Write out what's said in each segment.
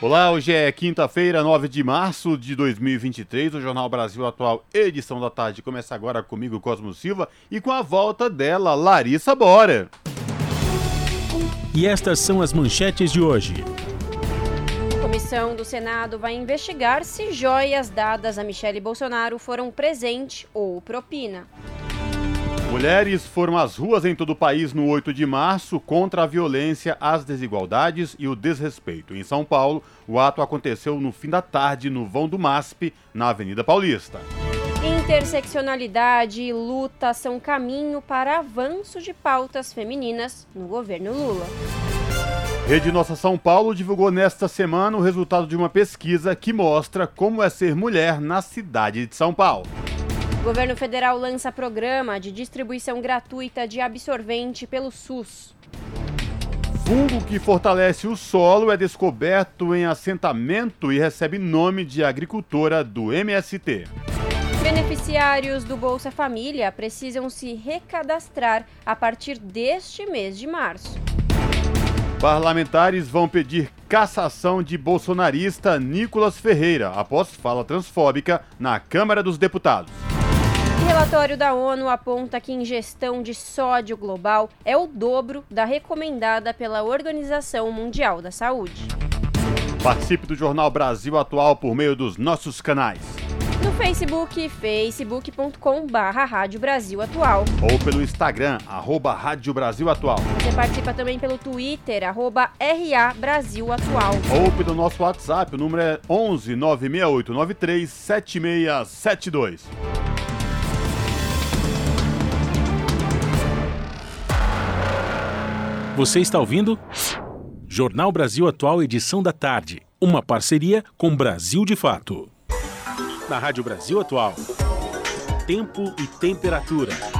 Olá, hoje é quinta-feira, 9 de março de 2023. O Jornal Brasil Atual, edição da tarde, começa agora comigo, Cosmo Silva, e com a volta dela, Larissa Bora. E estas são as manchetes de hoje. A comissão do Senado vai investigar se joias dadas a Michele Bolsonaro foram presente ou propina. Mulheres foram às ruas em todo o país no 8 de março contra a violência, as desigualdades e o desrespeito. Em São Paulo, o ato aconteceu no fim da tarde no vão do MASP, na Avenida Paulista. Interseccionalidade e luta são caminho para avanço de pautas femininas no governo Lula. Rede Nossa São Paulo divulgou nesta semana o resultado de uma pesquisa que mostra como é ser mulher na cidade de São Paulo. O governo federal lança programa de distribuição gratuita de absorvente pelo SUS. Fungo que fortalece o solo é descoberto em assentamento e recebe nome de agricultora do MST. Beneficiários do Bolsa Família precisam se recadastrar a partir deste mês de março. Parlamentares vão pedir cassação de bolsonarista Nicolas Ferreira após fala transfóbica na Câmara dos Deputados. Relatório da ONU aponta que ingestão de sódio global é o dobro da recomendada pela Organização Mundial da Saúde. Participe do Jornal Brasil Atual por meio dos nossos canais. Facebook, facebook.com barra Rádio Brasil Atual. Ou pelo Instagram, arroba Rádio Brasil Atual. Você participa também pelo Twitter, arroba RA Brasil Atual. Ou pelo nosso WhatsApp, o número é 11 968 93 7672. Você está ouvindo? Jornal Brasil Atual, edição da tarde. Uma parceria com Brasil de Fato. Na Rádio Brasil Atual. Tempo e temperatura.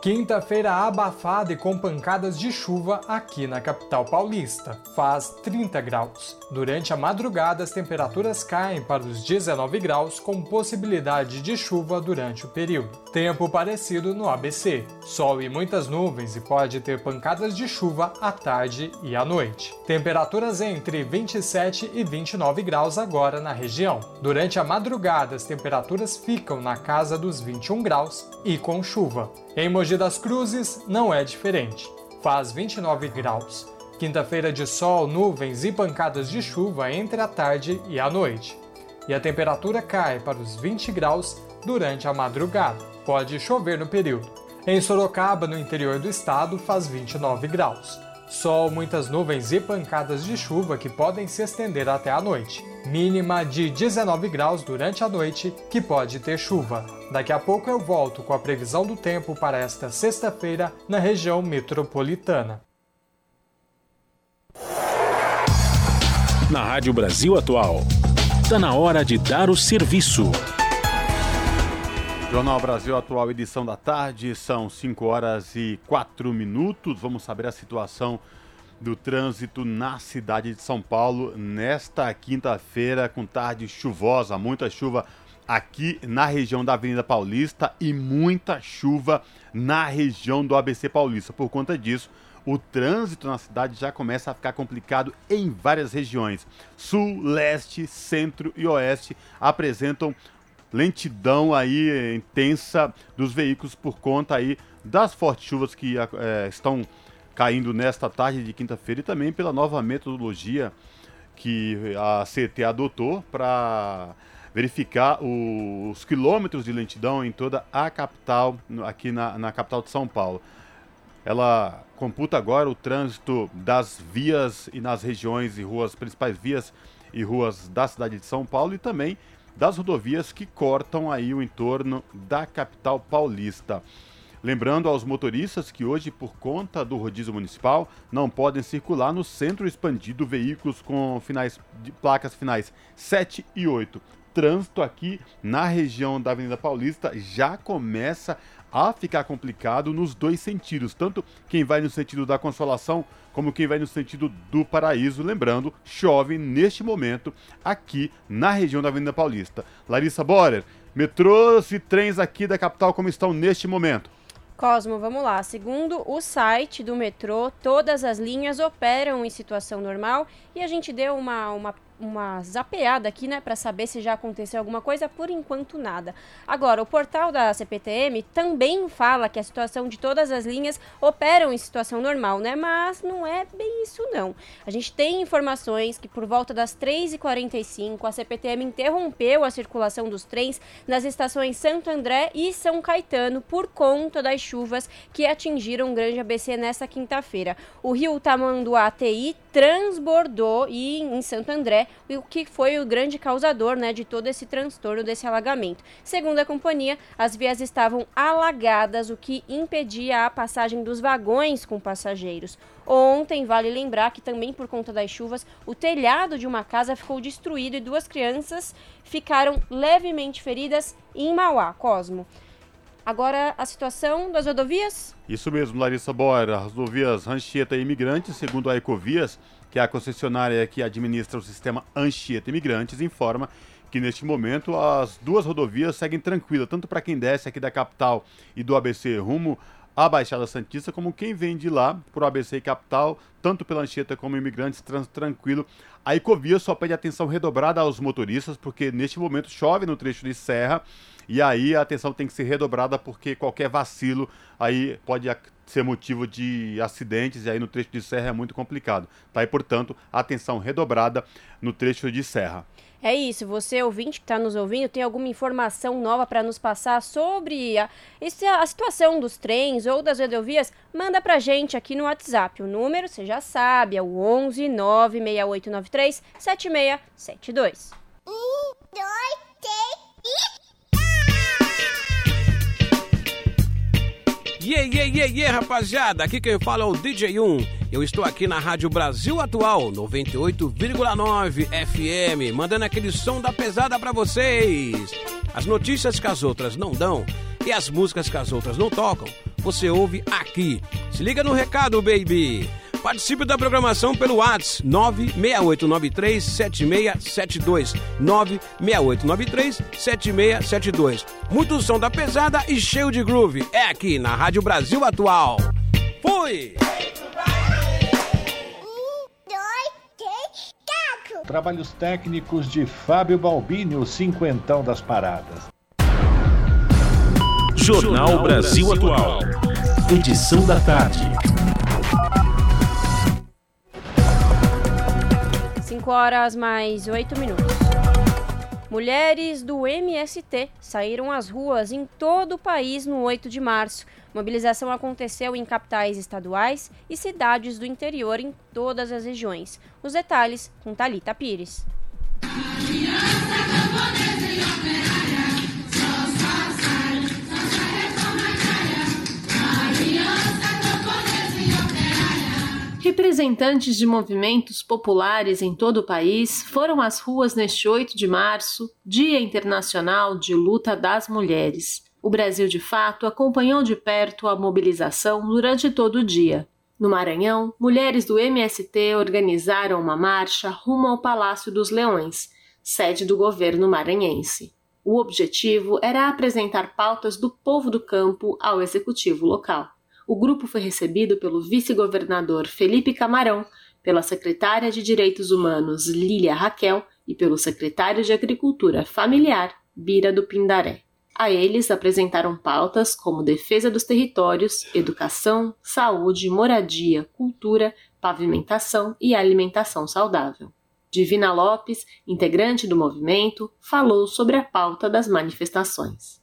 Quinta-feira abafada e com pancadas de chuva aqui na capital paulista. Faz 30 graus. Durante a madrugada, as temperaturas caem para os 19 graus, com possibilidade de chuva durante o período. Tempo parecido no ABC. Sol e muitas nuvens e pode ter pancadas de chuva à tarde e à noite. Temperaturas entre 27 e 29 graus agora na região. Durante a madrugada, as temperaturas ficam na casa dos 21 graus e com chuva. Em Mogi das Cruzes não é diferente. Faz 29 graus. Quinta-feira de sol, nuvens e pancadas de chuva entre a tarde e a noite. E a temperatura cai para os 20 graus durante a madrugada. Pode chover no período. Em Sorocaba, no interior do estado, faz 29 graus. Sol, muitas nuvens e pancadas de chuva que podem se estender até a noite. Mínima de 19 graus durante a noite, que pode ter chuva. Daqui a pouco eu volto com a previsão do tempo para esta sexta-feira na região metropolitana. Na Rádio Brasil Atual. Está na hora de dar o serviço. Jornal Brasil Atual, edição da tarde, são 5 horas e 4 minutos. Vamos saber a situação do trânsito na cidade de São Paulo nesta quinta-feira, com tarde chuvosa, muita chuva aqui na região da Avenida Paulista e muita chuva na região do ABC Paulista. Por conta disso, o trânsito na cidade já começa a ficar complicado em várias regiões. Sul, leste, centro e oeste apresentam lentidão aí intensa dos veículos por conta aí das fortes chuvas que é, estão caindo nesta tarde de quinta-feira e também pela nova metodologia que a CT adotou para verificar os quilômetros de lentidão em toda a capital, aqui na, na capital de São Paulo. Ela computa agora o trânsito das vias e nas regiões e ruas, principais vias e ruas da cidade de São Paulo e também das rodovias que cortam aí o entorno da capital paulista. Lembrando aos motoristas que hoje, por conta do rodízio municipal, não podem circular no centro expandido veículos com finais de placas finais 7 e 8. Trânsito aqui na região da Avenida Paulista já começa a ficar complicado nos dois sentidos, tanto quem vai no sentido da Consolação como quem vai no sentido do Paraíso. Lembrando, chove neste momento aqui na região da Avenida Paulista. Larissa Borer, metrôs e trens aqui da capital como estão neste momento? Cosmo, vamos lá. Segundo o site do metrô, todas as linhas operam em situação normal e a gente deu uma, uma uma zapeada aqui, né, para saber se já aconteceu alguma coisa, por enquanto nada. Agora, o portal da CPTM também fala que a situação de todas as linhas operam em situação normal, né, mas não é bem isso não. A gente tem informações que por volta das 3h45 a CPTM interrompeu a circulação dos trens nas estações Santo André e São Caetano por conta das chuvas que atingiram o Grande ABC nesta quinta-feira. O rio Tamanduá TI transbordou e em Santo André o que foi o grande causador né, de todo esse transtorno desse alagamento. Segundo a companhia, as vias estavam alagadas, o que impedia a passagem dos vagões com passageiros. Ontem, vale lembrar que também por conta das chuvas, o telhado de uma casa ficou destruído e duas crianças ficaram levemente feridas em Mauá, Cosmo. Agora, a situação das rodovias? Isso mesmo, Larissa Bora. As rodovias Ranchieta e Imigrantes, segundo a Ecovias, que é a concessionária que administra o sistema Anchieta Imigrantes, informa que neste momento as duas rodovias seguem tranquilas, tanto para quem desce aqui da capital e do ABC rumo à Baixada Santista, como quem vem de lá por ABC e capital, tanto pela Anchieta como imigrantes, tranquilo. A Ecovia só pede atenção redobrada aos motoristas, porque neste momento chove no trecho de serra e aí a atenção tem que ser redobrada porque qualquer vacilo aí pode ser motivo de acidentes e aí no trecho de serra é muito complicado. Tá? E, portanto, atenção redobrada no trecho de serra. É isso, você ouvinte que está nos ouvindo, tem alguma informação nova para nos passar sobre a, a situação dos trens ou das rodovias? Manda para gente aqui no WhatsApp. O número, você já sabe, é o 11 96893 7672. Um, dois, três e... Yeah, yeah, yeah, yeah, rapaziada! Aqui quem fala é o DJ1. Eu estou aqui na Rádio Brasil Atual, 98,9 FM, mandando aquele som da pesada para vocês. As notícias que as outras não dão e as músicas que as outras não tocam, você ouve aqui. Se liga no recado, baby! Participe da programação pelo WhatsApp 968937672. 968937672. Muito som da pesada e cheio de groove. É aqui na Rádio Brasil Atual. Fui! Trabalhos técnicos de Fábio Balbini, o cinquentão das paradas. Jornal Brasil Atual. Edição da tarde. 5 horas mais 8 minutos. Mulheres do MST saíram às ruas em todo o país no 8 de março. Mobilização aconteceu em capitais estaduais e cidades do interior em todas as regiões. Os detalhes com Talita Pires.「Representantes de movimentos populares em todo o país foram às ruas neste 8 de março, Dia Internacional de Luta das Mulheres. O Brasil, de fato, acompanhou de perto a mobilização durante todo o dia. No Maranhão, mulheres do MST organizaram uma marcha rumo ao Palácio dos Leões, sede do governo maranhense. O objetivo era apresentar pautas do povo do campo ao executivo local o grupo foi recebido pelo vice-governador Felipe Camarão, pela secretária de Direitos Humanos Lília Raquel e pelo secretário de Agricultura Familiar Bira do Pindaré. A eles apresentaram pautas como defesa dos territórios, educação, saúde, moradia, cultura, pavimentação e alimentação saudável. Divina Lopes, integrante do movimento, falou sobre a pauta das manifestações.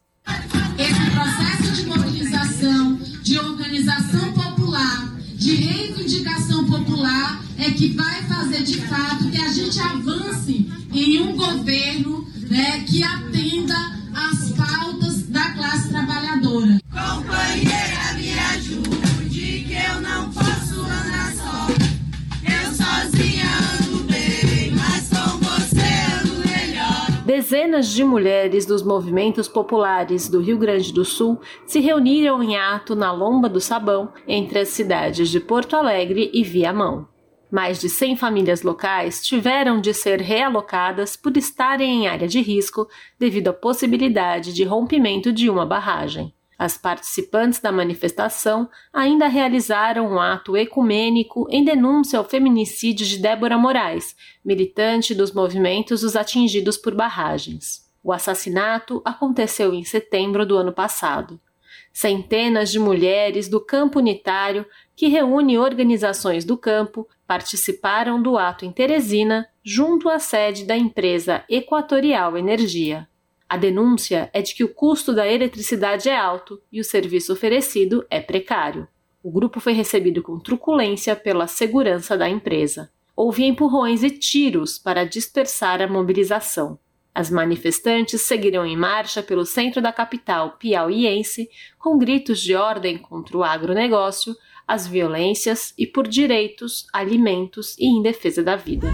que vai fazer de fato que a gente avance em um governo né, que atenda às pautas da classe trabalhadora. Companheira, me ajude, que eu não posso andar só. Eu sozinha ando bem, mas com você ando melhor. Dezenas de mulheres dos movimentos populares do Rio Grande do Sul se reuniram em ato na Lomba do Sabão, entre as cidades de Porto Alegre e Viamão. Mais de 100 famílias locais tiveram de ser realocadas por estarem em área de risco devido à possibilidade de rompimento de uma barragem. As participantes da manifestação ainda realizaram um ato ecumênico em denúncia ao feminicídio de Débora Moraes, militante dos movimentos dos atingidos por barragens. O assassinato aconteceu em setembro do ano passado. Centenas de mulheres do campo unitário, que reúne organizações do campo, participaram do ato em Teresina, junto à sede da empresa Equatorial Energia. A denúncia é de que o custo da eletricidade é alto e o serviço oferecido é precário. O grupo foi recebido com truculência pela segurança da empresa. Houve empurrões e tiros para dispersar a mobilização. As manifestantes seguiram em marcha pelo centro da capital piauiense com gritos de ordem contra o agronegócio, as violências e por direitos, alimentos e em defesa da vida.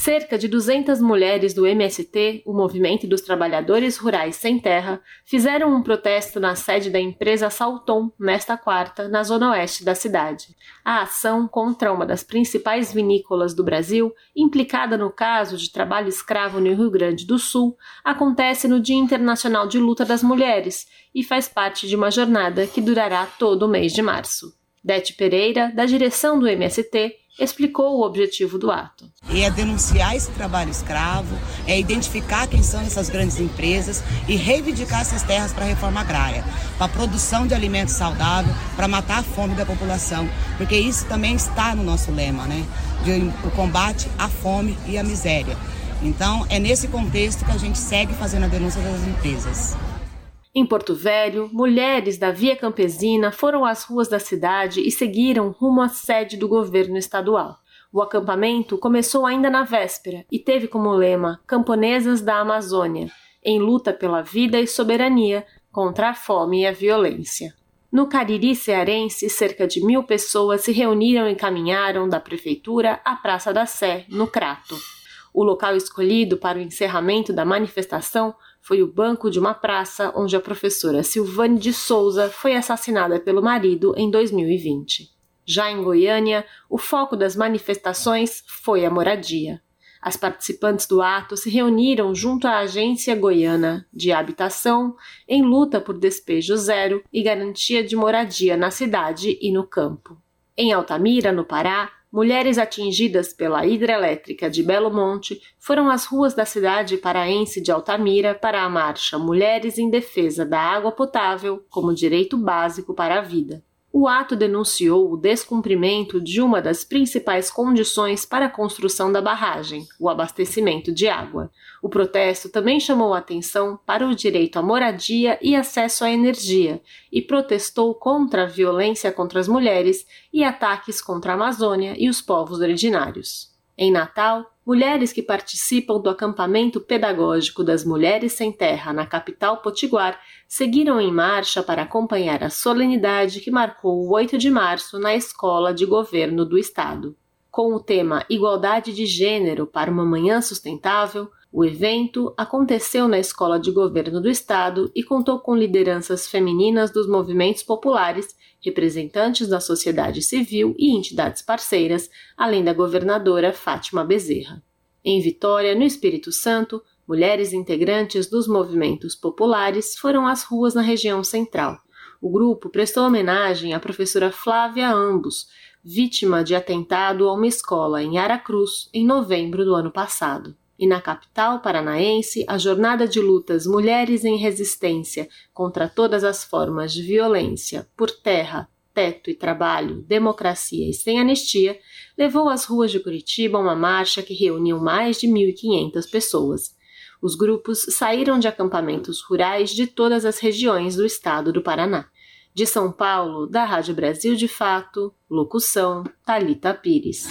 Cerca de 200 mulheres do MST, o Movimento dos Trabalhadores Rurais Sem Terra, fizeram um protesto na sede da empresa Salton nesta quarta, na zona oeste da cidade. A ação contra uma das principais vinícolas do Brasil, implicada no caso de trabalho escravo no Rio Grande do Sul, acontece no Dia Internacional de Luta das Mulheres e faz parte de uma jornada que durará todo o mês de março. Dete Pereira, da direção do MST, explicou o objetivo do ato. E é denunciar esse trabalho escravo, é identificar quem são essas grandes empresas e reivindicar essas terras para a reforma agrária, para a produção de alimentos saudáveis, para matar a fome da população, porque isso também está no nosso lema, né? De, o combate à fome e à miséria. Então, é nesse contexto que a gente segue fazendo a denúncia das empresas. Em Porto Velho, mulheres da Via Campesina foram às ruas da cidade e seguiram rumo à sede do governo estadual. O acampamento começou ainda na véspera e teve como lema Camponesas da Amazônia, em luta pela vida e soberania contra a fome e a violência. No Cariri cearense, cerca de mil pessoas se reuniram e caminharam da prefeitura à Praça da Sé, no Crato. O local escolhido para o encerramento da manifestação foi o banco de uma praça onde a professora Silvane de Souza foi assassinada pelo marido em 2020. Já em Goiânia, o foco das manifestações foi a moradia. As participantes do ato se reuniram junto à Agência Goiana de Habitação em luta por despejo zero e garantia de moradia na cidade e no campo. Em Altamira, no Pará, mulheres atingidas pela hidrelétrica de Belo Monte foram às ruas da cidade paraense de Altamira para a marcha Mulheres em Defesa da Água Potável como direito básico para a vida. O ato denunciou o descumprimento de uma das principais condições para a construção da barragem, o abastecimento de água. O protesto também chamou atenção para o direito à moradia e acesso à energia e protestou contra a violência contra as mulheres e ataques contra a Amazônia e os povos originários. Em Natal, mulheres que participam do acampamento pedagógico das Mulheres Sem Terra na capital potiguar seguiram em marcha para acompanhar a solenidade que marcou o 8 de março na Escola de Governo do Estado. Com o tema Igualdade de Gênero para uma Manhã Sustentável, o evento aconteceu na Escola de Governo do Estado e contou com lideranças femininas dos movimentos populares representantes da sociedade civil e entidades parceiras, além da governadora Fátima Bezerra. Em Vitória, no Espírito Santo, mulheres integrantes dos movimentos populares foram às ruas na região central. O grupo prestou homenagem à professora Flávia Ambos, vítima de atentado a uma escola em Aracruz em novembro do ano passado e na capital paranaense, a jornada de lutas Mulheres em Resistência contra todas as formas de violência por terra, teto e trabalho, democracia e sem anistia, levou às ruas de Curitiba uma marcha que reuniu mais de 1.500 pessoas. Os grupos saíram de acampamentos rurais de todas as regiões do estado do Paraná. De São Paulo, da Rádio Brasil de Fato, locução Talita Pires.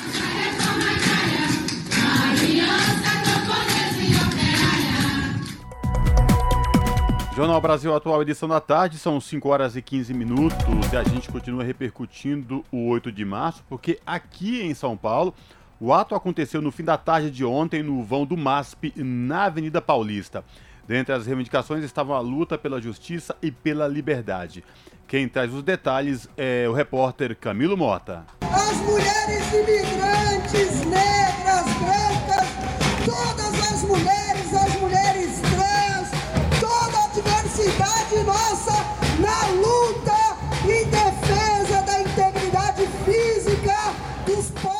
Jornal Brasil Atual, edição da tarde, são 5 horas e 15 minutos e a gente continua repercutindo o 8 de março, porque aqui em São Paulo, o ato aconteceu no fim da tarde de ontem no vão do MASP, na Avenida Paulista. Dentre as reivindicações estavam a luta pela justiça e pela liberdade. Quem traz os detalhes é o repórter Camilo Mota. As mulheres imigrantes, negras, brancas, diversidade nossa na luta em defesa da integridade física dos povos.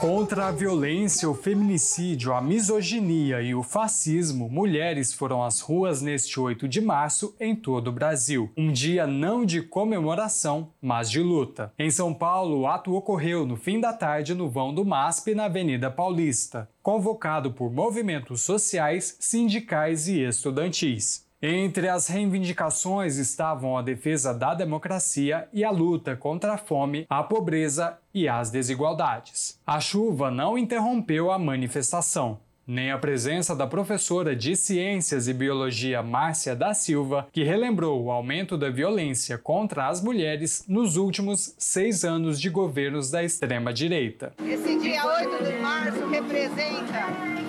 Contra a violência, o feminicídio, a misoginia e o fascismo, mulheres foram às ruas neste 8 de março em todo o Brasil. Um dia não de comemoração, mas de luta. Em São Paulo, o ato ocorreu no fim da tarde no vão do MASP na Avenida Paulista, convocado por movimentos sociais, sindicais e estudantis. Entre as reivindicações estavam a defesa da democracia e a luta contra a fome, a pobreza e as desigualdades. A chuva não interrompeu a manifestação nem a presença da professora de Ciências e Biologia Márcia da Silva, que relembrou o aumento da violência contra as mulheres nos últimos seis anos de governos da extrema-direita. Esse dia 8 de março representa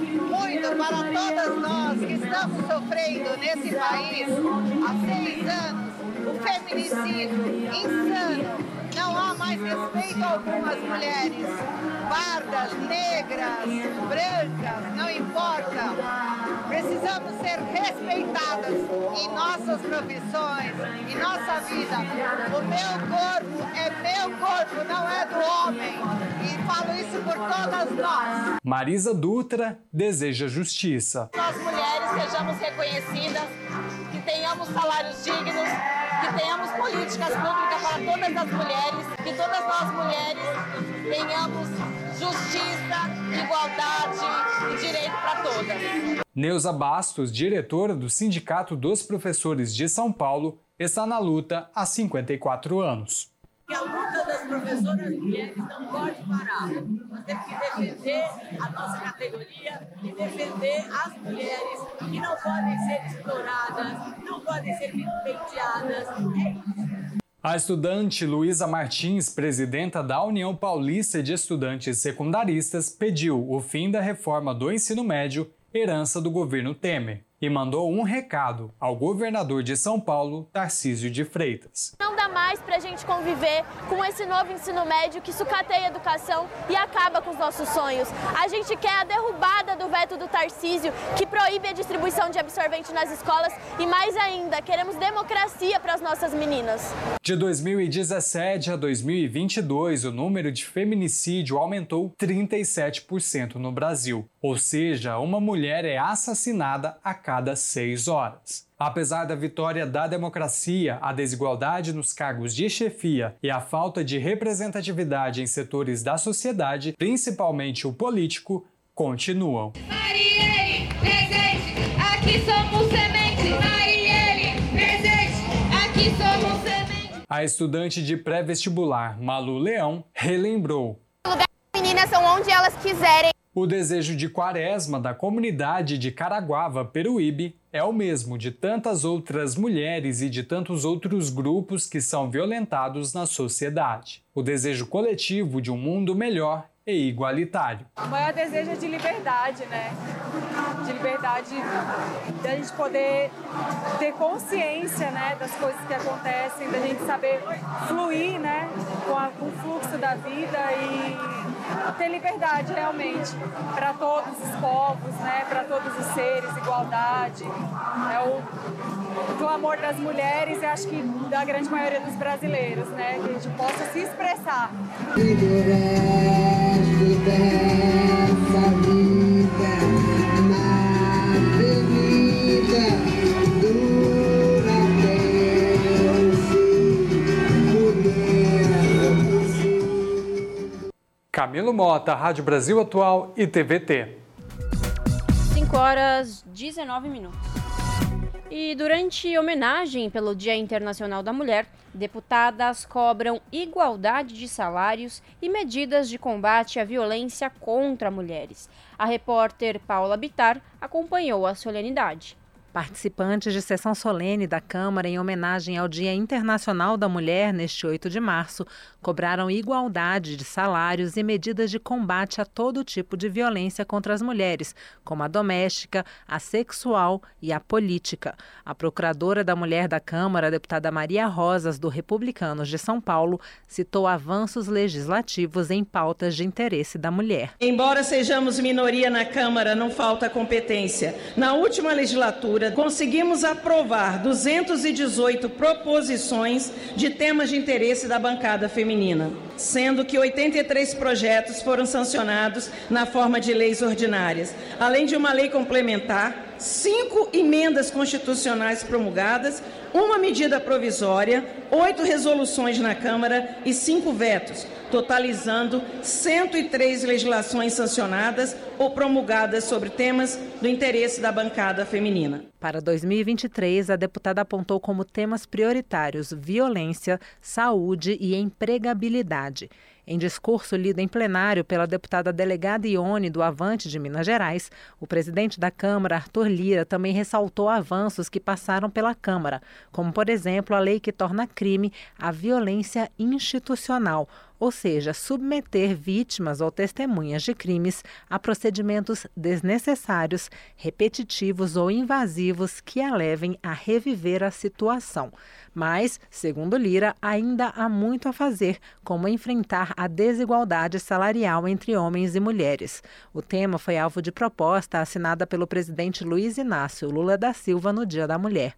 para todas nós que estamos sofrendo nesse país há seis anos o feminicídio insano. Não há mais respeito algum às mulheres, pardas, negras, brancas, não importa. Precisamos ser respeitadas em nossas profissões, em nossa vida. O meu corpo é meu corpo, não é do homem. E falo isso por todas nós. Marisa Dutra deseja justiça. Nós mulheres sejamos reconhecidas, que tenhamos salários dignos, tenhamos políticas públicas para todas as mulheres, que todas nós mulheres tenhamos justiça, igualdade e direito para todas. Neuza Bastos, diretora do Sindicato dos Professores de São Paulo, está na luta há 54 anos. Que a luta das professoras mulheres não pode parar. Nós temos que defender a nossa categoria e defender as mulheres que não podem ser exploradas, não podem ser vilipendiadas. É isso. A estudante Luísa Martins, presidenta da União Paulista de Estudantes Secundaristas, pediu o fim da reforma do ensino médio, herança do governo Temer e mandou um recado ao governador de São Paulo, Tarcísio de Freitas. Não dá mais para a gente conviver com esse novo ensino médio que sucateia a educação e acaba com os nossos sonhos. A gente quer a derrubada do veto do Tarcísio, que proíbe a distribuição de absorvente nas escolas e mais ainda, queremos democracia para as nossas meninas. De 2017 a 2022, o número de feminicídio aumentou 37% no Brasil. Ou seja, uma mulher é assassinada a cada seis horas. Apesar da vitória da democracia, a desigualdade nos cargos de chefia e a falta de representatividade em setores da sociedade, principalmente o político, continuam. Marielle, presente, aqui somos semente. Marielle, presente, aqui somos semente. A estudante de pré-vestibular Malu Leão relembrou. Meninas são onde elas quiserem. O desejo de quaresma da comunidade de Caraguava, Peruíbe, é o mesmo de tantas outras mulheres e de tantos outros grupos que são violentados na sociedade. O desejo coletivo de um mundo melhor e igualitário. O maior desejo é de liberdade, né? De liberdade da gente poder ter consciência, né, das coisas que acontecem, da gente saber fluir, né, com, a, com o fluxo da vida e ter liberdade realmente para todos os povos, né, para todos os seres, igualdade. É o clamor das mulheres e acho que da grande maioria dos brasileiros, né, que a gente possa se expressar Camilo Mota, Rádio Brasil Atual e TVT. 5 horas 19 minutos. E durante homenagem pelo Dia Internacional da Mulher, deputadas cobram igualdade de salários e medidas de combate à violência contra mulheres. A repórter Paula Bitar acompanhou a solenidade. Participantes de sessão solene da Câmara em homenagem ao Dia Internacional da Mulher, neste 8 de março, cobraram igualdade de salários e medidas de combate a todo tipo de violência contra as mulheres, como a doméstica, a sexual e a política. A procuradora da Mulher da Câmara, deputada Maria Rosas, do Republicanos de São Paulo, citou avanços legislativos em pautas de interesse da mulher. Embora sejamos minoria na Câmara, não falta competência. Na última legislatura, conseguimos aprovar 218 proposições de temas de interesse da bancada feminina, sendo que 83 projetos foram sancionados na forma de leis ordinárias, além de uma lei complementar, cinco emendas constitucionais promulgadas, uma medida provisória, oito resoluções na Câmara e cinco vetos, totalizando 103 legislações sancionadas ou promulgadas sobre temas do interesse da bancada feminina. Para 2023, a deputada apontou como temas prioritários violência, saúde e empregabilidade. Em discurso lido em plenário pela deputada delegada Ione do Avante de Minas Gerais, o presidente da Câmara, Arthur Lira, também ressaltou avanços que passaram pela Câmara, como, por exemplo, a lei que torna crime a violência institucional, ou seja, submeter vítimas ou testemunhas de crimes a procedimentos desnecessários, repetitivos ou invasivos que a levem a reviver a situação. Mas, segundo Lira, ainda há muito a fazer, como enfrentar a desigualdade salarial entre homens e mulheres. O tema foi alvo de proposta assinada pelo presidente Luiz Inácio Lula da Silva no Dia da Mulher.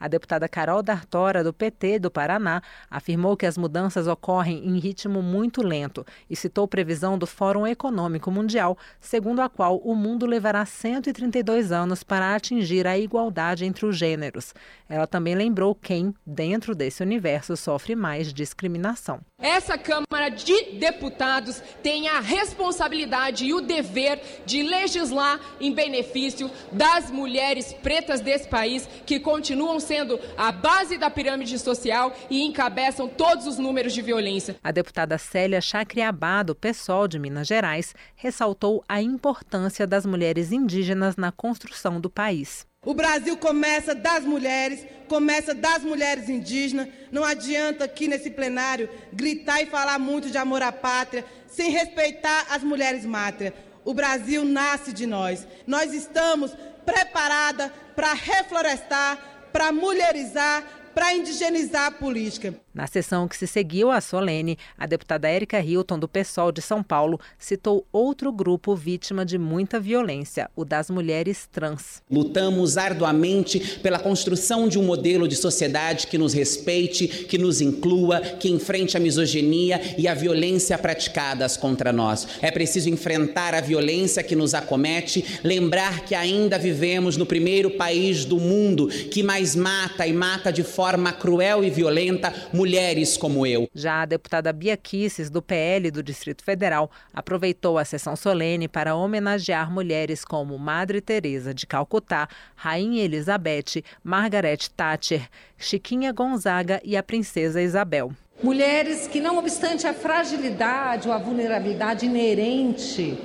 A deputada Carol D'Artora, do PT do Paraná, afirmou que as mudanças ocorrem em ritmo muito lento e citou previsão do Fórum Econômico Mundial, segundo a qual o mundo levará 132 anos para atingir a igualdade entre os gêneros. Ela também lembrou quem, dentro desse universo, sofre mais discriminação. Essa Câmara de Deputados tem a responsabilidade e o dever de legislar em benefício das mulheres pretas desse país que continuam sendo a base da pirâmide social e encabeçam todos os números de violência. A deputada Célia Chacriabá, do PSOL de Minas Gerais, ressaltou a importância das mulheres indígenas na construção do país. O Brasil começa das mulheres, começa das mulheres indígenas. Não adianta aqui nesse plenário gritar e falar muito de amor à pátria sem respeitar as mulheres mátrias. O Brasil nasce de nós. Nós estamos preparadas para reflorestar, para mulherizar, para indigenizar a política. Na sessão que se seguiu à solene, a deputada Érica Hilton, do PSOL de São Paulo, citou outro grupo vítima de muita violência, o das mulheres trans. Lutamos arduamente pela construção de um modelo de sociedade que nos respeite, que nos inclua, que enfrente a misoginia e a violência praticadas contra nós. É preciso enfrentar a violência que nos acomete, lembrar que ainda vivemos no primeiro país do mundo que mais mata e mata de forma cruel e violenta mulheres mulheres como eu. Já a deputada Bia Kisses, do PL do Distrito Federal, aproveitou a sessão solene para homenagear mulheres como Madre Teresa de Calcutá, Rainha Elizabeth, Margaret Thatcher, Chiquinha Gonzaga e a Princesa Isabel. Mulheres que, não obstante a fragilidade ou a vulnerabilidade inerente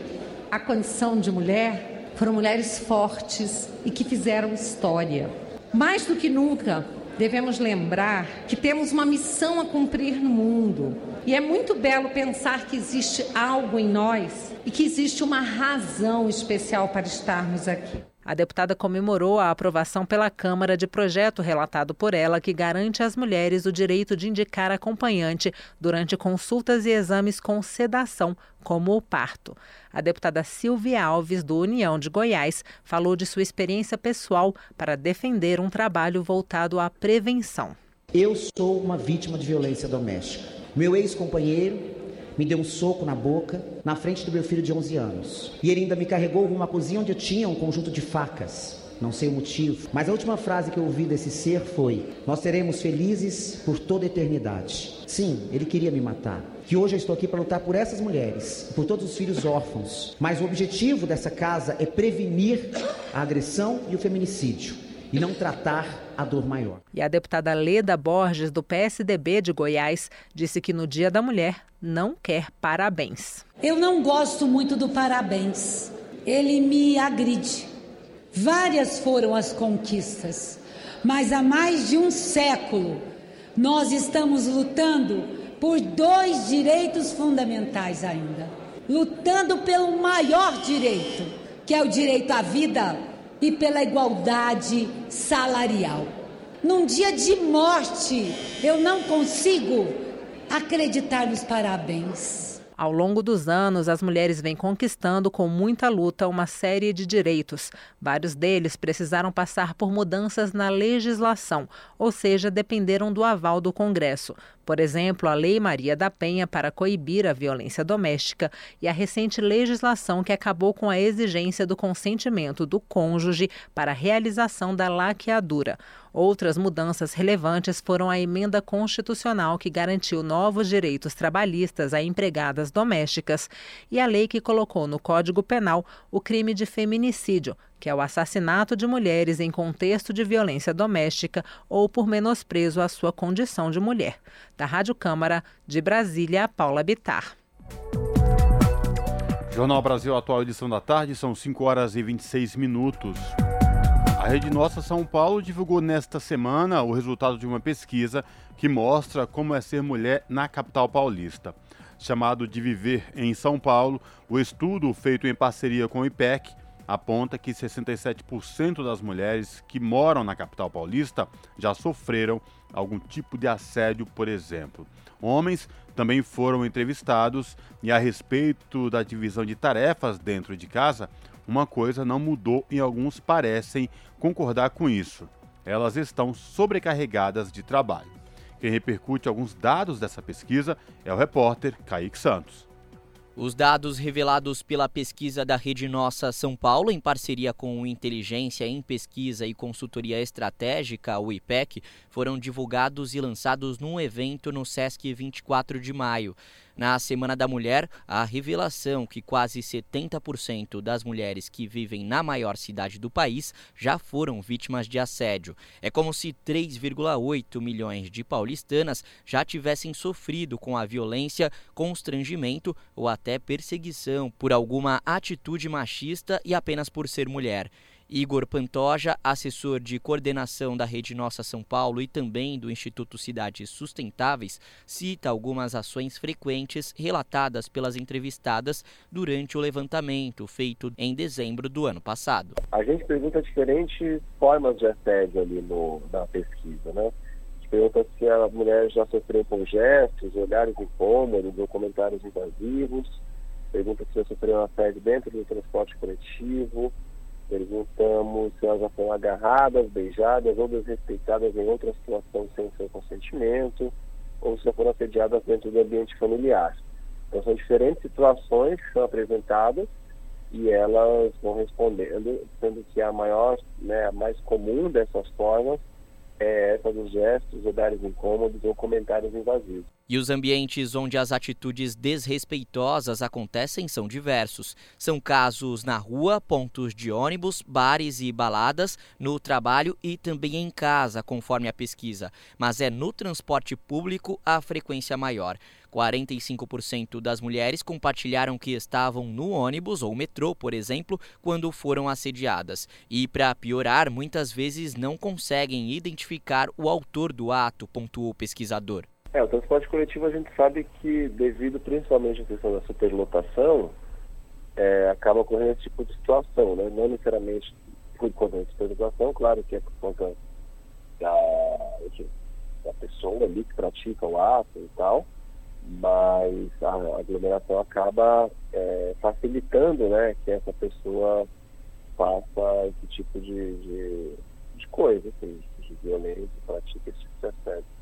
à condição de mulher, foram mulheres fortes e que fizeram história. Mais do que nunca, devemos lembrar que temos uma missão a cumprir no mundo. E é muito belo pensar que existe algo em nós e que existe uma razão especial para estarmos aqui. A deputada comemorou a aprovação pela Câmara de projeto relatado por ela que garante às mulheres o direito de indicar acompanhante durante consultas e exames com sedação, como o parto. A deputada Silvia Alves, do União de Goiás, falou de sua experiência pessoal para defender um trabalho voltado à prevenção. Eu sou uma vítima de violência doméstica. Meu ex-companheiro me deu um soco na boca, na frente do meu filho de 11 anos. E ele ainda me carregou para uma cozinha onde eu tinha um conjunto de facas. Não sei o motivo, mas a última frase que eu ouvi desse ser foi: Nós seremos felizes por toda a eternidade. Sim, ele queria me matar. Que hoje eu estou aqui para lutar por essas mulheres, por todos os filhos órfãos. Mas o objetivo dessa casa é prevenir a agressão e o feminicídio e não tratar a dor maior. E a deputada Leda Borges, do PSDB de Goiás, disse que no Dia da Mulher não quer parabéns. Eu não gosto muito do parabéns. Ele me agride. Várias foram as conquistas, mas há mais de um século nós estamos lutando por dois direitos fundamentais ainda. Lutando pelo maior direito, que é o direito à vida e pela igualdade salarial. Num dia de morte, eu não consigo acreditar nos parabéns. Ao longo dos anos, as mulheres vêm conquistando com muita luta uma série de direitos. Vários deles precisaram passar por mudanças na legislação, ou seja, dependeram do aval do Congresso. Por exemplo, a Lei Maria da Penha para coibir a violência doméstica e a recente legislação que acabou com a exigência do consentimento do cônjuge para a realização da laqueadura. Outras mudanças relevantes foram a emenda constitucional que garantiu novos direitos trabalhistas a empregadas domésticas e a lei que colocou no Código Penal o crime de feminicídio, que é o assassinato de mulheres em contexto de violência doméstica ou por menosprezo à sua condição de mulher. Da Rádio Câmara, de Brasília, Paula Bitar. Jornal Brasil Atual, edição da tarde, são 5 horas e 26 minutos. A Rede Nossa São Paulo divulgou nesta semana o resultado de uma pesquisa que mostra como é ser mulher na capital paulista. Chamado de Viver em São Paulo, o estudo feito em parceria com o IPEC aponta que 67% das mulheres que moram na capital paulista já sofreram algum tipo de assédio, por exemplo. Homens também foram entrevistados e a respeito da divisão de tarefas dentro de casa, uma coisa não mudou e alguns parecem concordar com isso. Elas estão sobrecarregadas de trabalho. Quem repercute alguns dados dessa pesquisa é o repórter Kaique Santos. Os dados revelados pela pesquisa da Rede Nossa São Paulo, em parceria com o Inteligência em Pesquisa e Consultoria Estratégica, o IPEC, foram divulgados e lançados num evento no SESC 24 de maio. Na Semana da Mulher, a revelação que quase 70% das mulheres que vivem na maior cidade do país já foram vítimas de assédio. É como se 3,8 milhões de paulistanas já tivessem sofrido com a violência, constrangimento ou até perseguição por alguma atitude machista e apenas por ser mulher. Igor Pantoja, assessor de coordenação da Rede Nossa São Paulo e também do Instituto Cidades Sustentáveis, cita algumas ações frequentes relatadas pelas entrevistadas durante o levantamento feito em dezembro do ano passado. A gente pergunta diferentes formas de assédio ali no, na pesquisa, né? Pergunta se a mulher já sofreu com gestos, olhares incômodos ou comentários invasivos. Pergunta se já sofreu assédio dentro do transporte coletivo Perguntamos se elas já foram agarradas, beijadas ou desrespeitadas em outra situação sem seu consentimento, ou se já foram assediadas dentro do ambiente familiar. Então, são diferentes situações que são apresentadas e elas vão respondendo, sendo que a maior, né, a mais comum dessas formas é essa dos gestos, olhares incômodos ou comentários invasivos. E os ambientes onde as atitudes desrespeitosas acontecem são diversos. São casos na rua, pontos de ônibus, bares e baladas, no trabalho e também em casa, conforme a pesquisa. Mas é no transporte público a frequência maior. 45% das mulheres compartilharam que estavam no ônibus ou metrô, por exemplo, quando foram assediadas. E, para piorar, muitas vezes não conseguem identificar o autor do ato, pontuou o pesquisador. É, o transporte coletivo a gente sabe que, devido principalmente à questão da superlotação, é, acaba ocorrendo esse tipo de situação, né? Não necessariamente por conta da superlotação, claro que é por conta da, da pessoa ali que pratica o ato e tal, mas a aglomeração acaba é, facilitando, né, que essa pessoa faça esse tipo de, de, de coisa, assim, de violência, pratica esse tipo de assédio.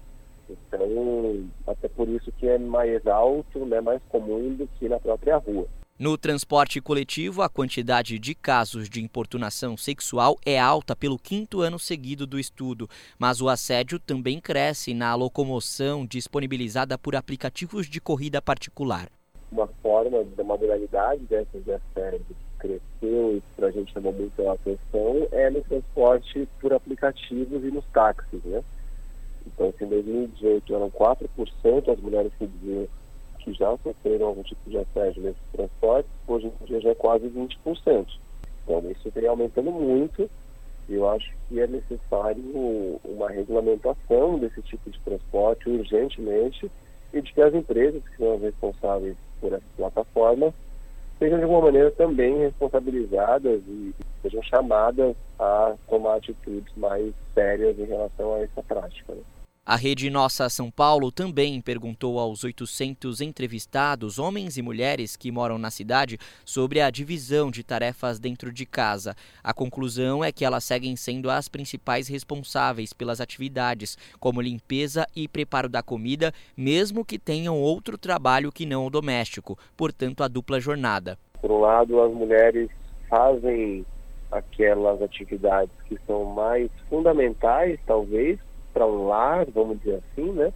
Então, até por isso que é mais alto, né, mais comum do que na própria rua. No transporte coletivo, a quantidade de casos de importunação sexual é alta pelo quinto ano seguido do estudo, mas o assédio também cresce na locomoção disponibilizada por aplicativos de corrida particular. Uma forma, uma modalidade dessas de assédio que cresceu e para a gente chamou muito a atenção é no transporte por aplicativos e nos táxis, né? Então, se em 2018 eram 4% as mulheres que diziam que já sofreram algum tipo de assédio nesses transportes, hoje em dia já é quase 20%. Então, isso vem aumentando muito e eu acho que é necessário uma regulamentação desse tipo de transporte urgentemente e de que as empresas que são responsáveis por essa plataforma sejam de alguma maneira também responsabilizadas e sejam chamadas a tomar atitudes mais sérias em relação a essa prática. Né? A Rede Nossa São Paulo também perguntou aos 800 entrevistados, homens e mulheres que moram na cidade, sobre a divisão de tarefas dentro de casa. A conclusão é que elas seguem sendo as principais responsáveis pelas atividades, como limpeza e preparo da comida, mesmo que tenham outro trabalho que não o doméstico, portanto, a dupla jornada. Por um lado, as mulheres fazem aquelas atividades que são mais fundamentais, talvez, para um lar, vamos dizer assim, né?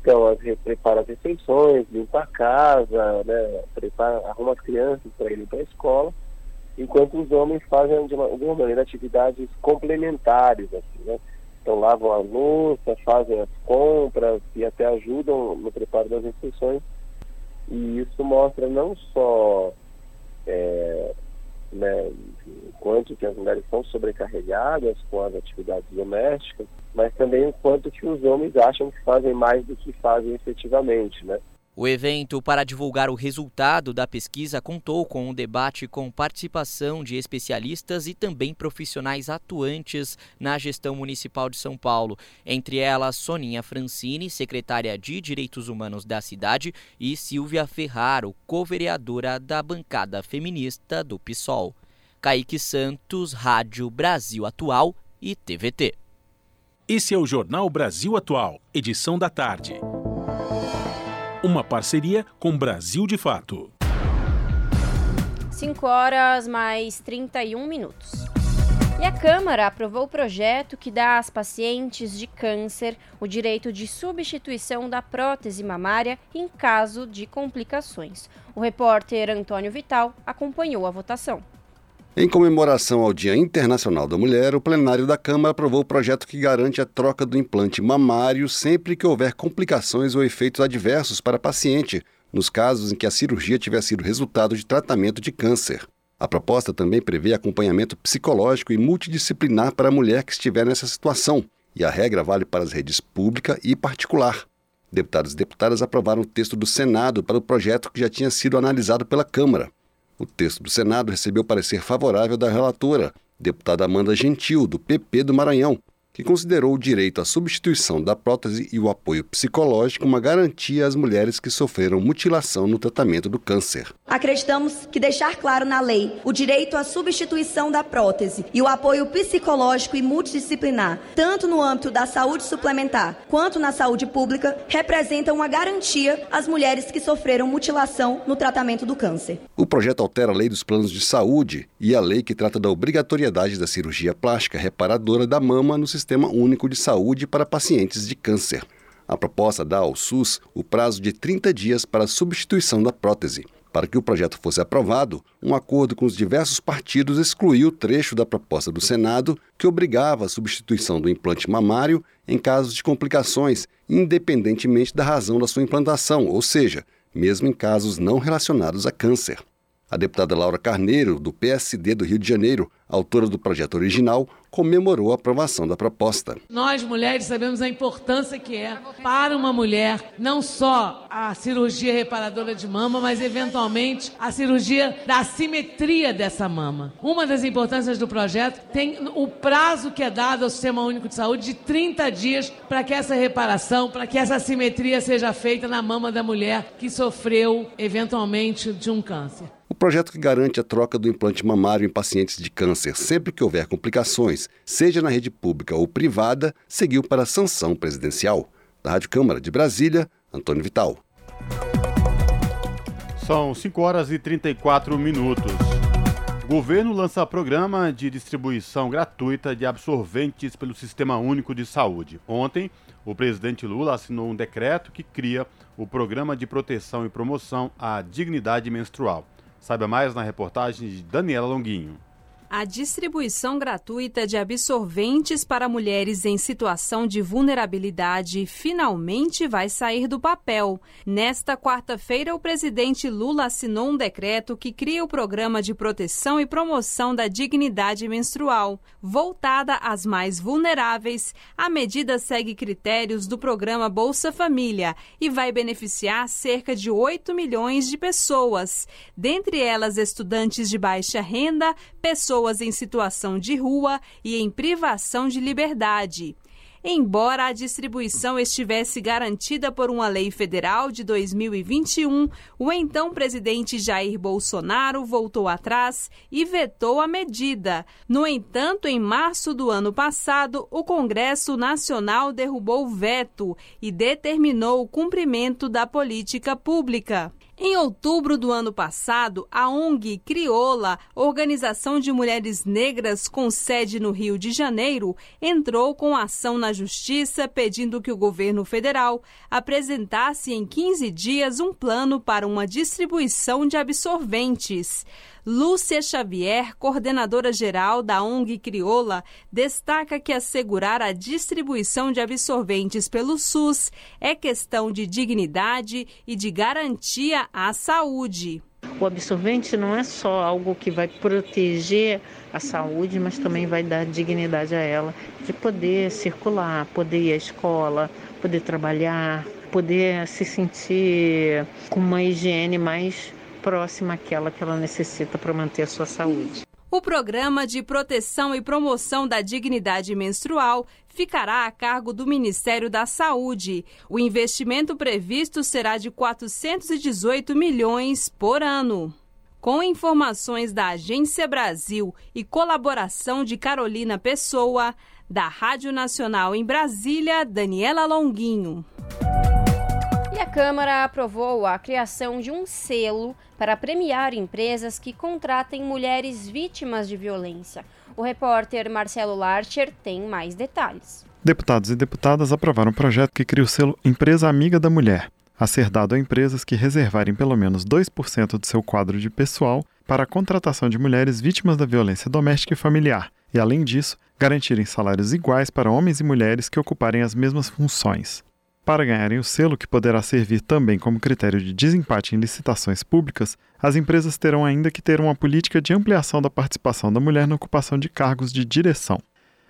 Então, as, prepara as refeições, limpa a casa, né? Prepara, arruma as crianças para irem para a escola, enquanto os homens fazem, de uma, alguma maneira, atividades complementares, assim, né? Então, lavam a louça, fazem as compras e até ajudam no preparo das refeições. E isso mostra não só é, né, quanto que as mulheres são sobrecarregadas com as atividades domésticas, mas também o quanto que os homens acham que fazem mais do que fazem efetivamente, né? O evento para divulgar o resultado da pesquisa contou com um debate com participação de especialistas e também profissionais atuantes na gestão municipal de São Paulo, entre elas Soninha Francini, secretária de Direitos Humanos da cidade, e Silvia Ferraro, co-vereadora da bancada feminista do PSOL. Kaique Santos, Rádio Brasil Atual e TVT. Esse é o Jornal Brasil Atual, edição da tarde. Uma parceria com Brasil de Fato. 5 horas mais 31 minutos. E a Câmara aprovou o projeto que dá às pacientes de câncer o direito de substituição da prótese mamária em caso de complicações. O repórter Antônio Vital acompanhou a votação. Em comemoração ao Dia Internacional da Mulher, o plenário da Câmara aprovou o projeto que garante a troca do implante mamário sempre que houver complicações ou efeitos adversos para a paciente, nos casos em que a cirurgia tiver sido resultado de tratamento de câncer. A proposta também prevê acompanhamento psicológico e multidisciplinar para a mulher que estiver nessa situação, e a regra vale para as redes pública e particular. Deputados e deputadas aprovaram o texto do Senado para o projeto que já tinha sido analisado pela Câmara. O texto do Senado recebeu parecer favorável da relatora, deputada Amanda Gentil, do PP do Maranhão, que considerou o direito à substituição da prótese e o apoio psicológico uma garantia às mulheres que sofreram mutilação no tratamento do câncer. Acreditamos que deixar claro na lei o direito à substituição da prótese e o apoio psicológico e multidisciplinar, tanto no âmbito da saúde suplementar quanto na saúde pública, representa uma garantia às mulheres que sofreram mutilação no tratamento do câncer. O projeto altera a lei dos planos de saúde e a lei que trata da obrigatoriedade da cirurgia plástica reparadora da mama no sistema Sistema Único de Saúde para pacientes de câncer. A proposta dá ao SUS o prazo de 30 dias para a substituição da prótese. Para que o projeto fosse aprovado, um acordo com os diversos partidos excluiu o trecho da proposta do Senado que obrigava a substituição do implante mamário em casos de complicações, independentemente da razão da sua implantação, ou seja, mesmo em casos não relacionados a câncer. A deputada Laura Carneiro, do PSD do Rio de Janeiro, autora do projeto original, comemorou a aprovação da proposta. Nós, mulheres, sabemos a importância que é para uma mulher não só a cirurgia reparadora de mama, mas eventualmente a cirurgia da assimetria dessa mama. Uma das importâncias do projeto tem o prazo que é dado ao Sistema Único de Saúde de 30 dias para que essa reparação, para que essa assimetria seja feita na mama da mulher que sofreu eventualmente de um câncer. O projeto que garante a troca do implante mamário em pacientes de câncer sempre que houver complicações, seja na rede pública ou privada, seguiu para a sanção presidencial. Da Rádio Câmara de Brasília, Antônio Vital. São 5 horas e 34 minutos. O governo lança programa de distribuição gratuita de absorventes pelo Sistema Único de Saúde. Ontem, o presidente Lula assinou um decreto que cria o Programa de Proteção e Promoção à Dignidade Menstrual. Saiba mais na reportagem de Daniela Longuinho. A distribuição gratuita de absorventes para mulheres em situação de vulnerabilidade finalmente vai sair do papel. Nesta quarta-feira, o presidente Lula assinou um decreto que cria o Programa de Proteção e Promoção da Dignidade Menstrual. Voltada às mais vulneráveis, a medida segue critérios do programa Bolsa Família e vai beneficiar cerca de 8 milhões de pessoas, dentre elas estudantes de baixa renda, pessoas em situação de rua e em privação de liberdade. Embora a distribuição estivesse garantida por uma lei federal de 2021, o então presidente Jair Bolsonaro voltou atrás e vetou a medida. No entanto, em março do ano passado, o Congresso Nacional derrubou o veto e determinou o cumprimento da política pública. Em outubro do ano passado, a ONG Crioula, Organização de Mulheres Negras com sede no Rio de Janeiro, entrou com ação na Justiça pedindo que o governo federal apresentasse em 15 dias um plano para uma distribuição de absorventes. Lúcia Xavier, coordenadora geral da ONG Crioula, destaca que assegurar a distribuição de absorventes pelo SUS é questão de dignidade e de garantia à saúde. O absorvente não é só algo que vai proteger a saúde, mas também vai dar dignidade a ela, de poder circular, poder ir à escola, poder trabalhar, poder se sentir com uma higiene mais próxima àquela que ela necessita para manter a sua saúde. O programa de proteção e promoção da dignidade menstrual ficará a cargo do Ministério da Saúde. O investimento previsto será de 418 milhões por ano. Com informações da Agência Brasil e colaboração de Carolina Pessoa, da Rádio Nacional em Brasília, Daniela Longuinho. E a Câmara aprovou a criação de um selo para premiar empresas que contratem mulheres vítimas de violência. O repórter Marcelo Larcher tem mais detalhes. Deputados e deputadas aprovaram um projeto que cria o selo Empresa Amiga da Mulher, a ser dado a empresas que reservarem pelo menos 2% do seu quadro de pessoal para a contratação de mulheres vítimas da violência doméstica e familiar, e, além disso, garantirem salários iguais para homens e mulheres que ocuparem as mesmas funções. Para ganharem o selo, que poderá servir também como critério de desempate em licitações públicas, as empresas terão ainda que ter uma política de ampliação da participação da mulher na ocupação de cargos de direção.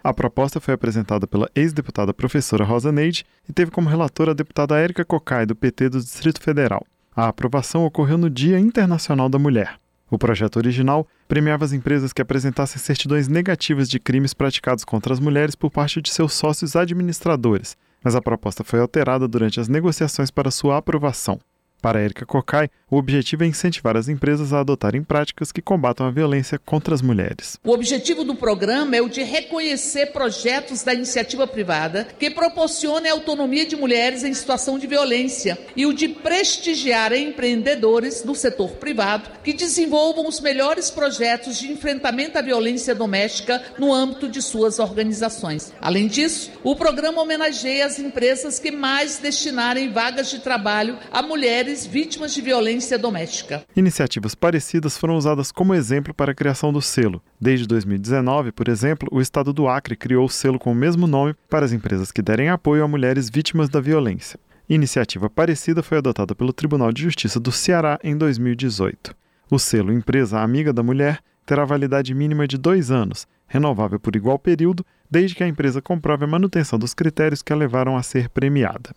A proposta foi apresentada pela ex-deputada professora Rosa Neide e teve como relatora a deputada Érica Cocai, do PT do Distrito Federal. A aprovação ocorreu no Dia Internacional da Mulher. O projeto original premiava as empresas que apresentassem certidões negativas de crimes praticados contra as mulheres por parte de seus sócios administradores, mas a proposta foi alterada durante as negociações para sua aprovação. Para Erika Cocai, o objetivo é incentivar as empresas a adotarem práticas que combatam a violência contra as mulheres. O objetivo do programa é o de reconhecer projetos da iniciativa privada que proporcionem autonomia de mulheres em situação de violência e o de prestigiar empreendedores do setor privado que desenvolvam os melhores projetos de enfrentamento à violência doméstica no âmbito de suas organizações. Além disso, o programa homenageia as empresas que mais destinarem vagas de trabalho a mulheres mulheres vítimas de violência doméstica. Iniciativas parecidas foram usadas como exemplo para a criação do selo. Desde 2019, por exemplo, o estado do Acre criou o selo com o mesmo nome para as empresas que derem apoio a mulheres vítimas da violência. Iniciativa parecida foi adotada pelo Tribunal de Justiça do Ceará em 2018. O selo Empresa Amiga da Mulher terá validade mínima de dois anos, renovável por igual período, desde que a empresa comprove a manutenção dos critérios que a levaram a ser premiada.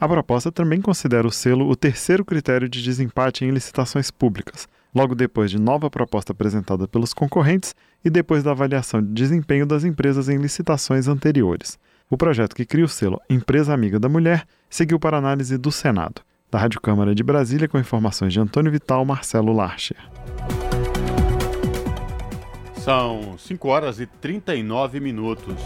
A proposta também considera o selo o terceiro critério de desempate em licitações públicas, logo depois de nova proposta apresentada pelos concorrentes e depois da avaliação de desempenho das empresas em licitações anteriores. O projeto que cria o selo Empresa Amiga da Mulher seguiu para análise do Senado. Da Rádio Câmara de Brasília, com informações de Antônio Vital, Marcelo Larcher. São 5 horas e 39 minutos.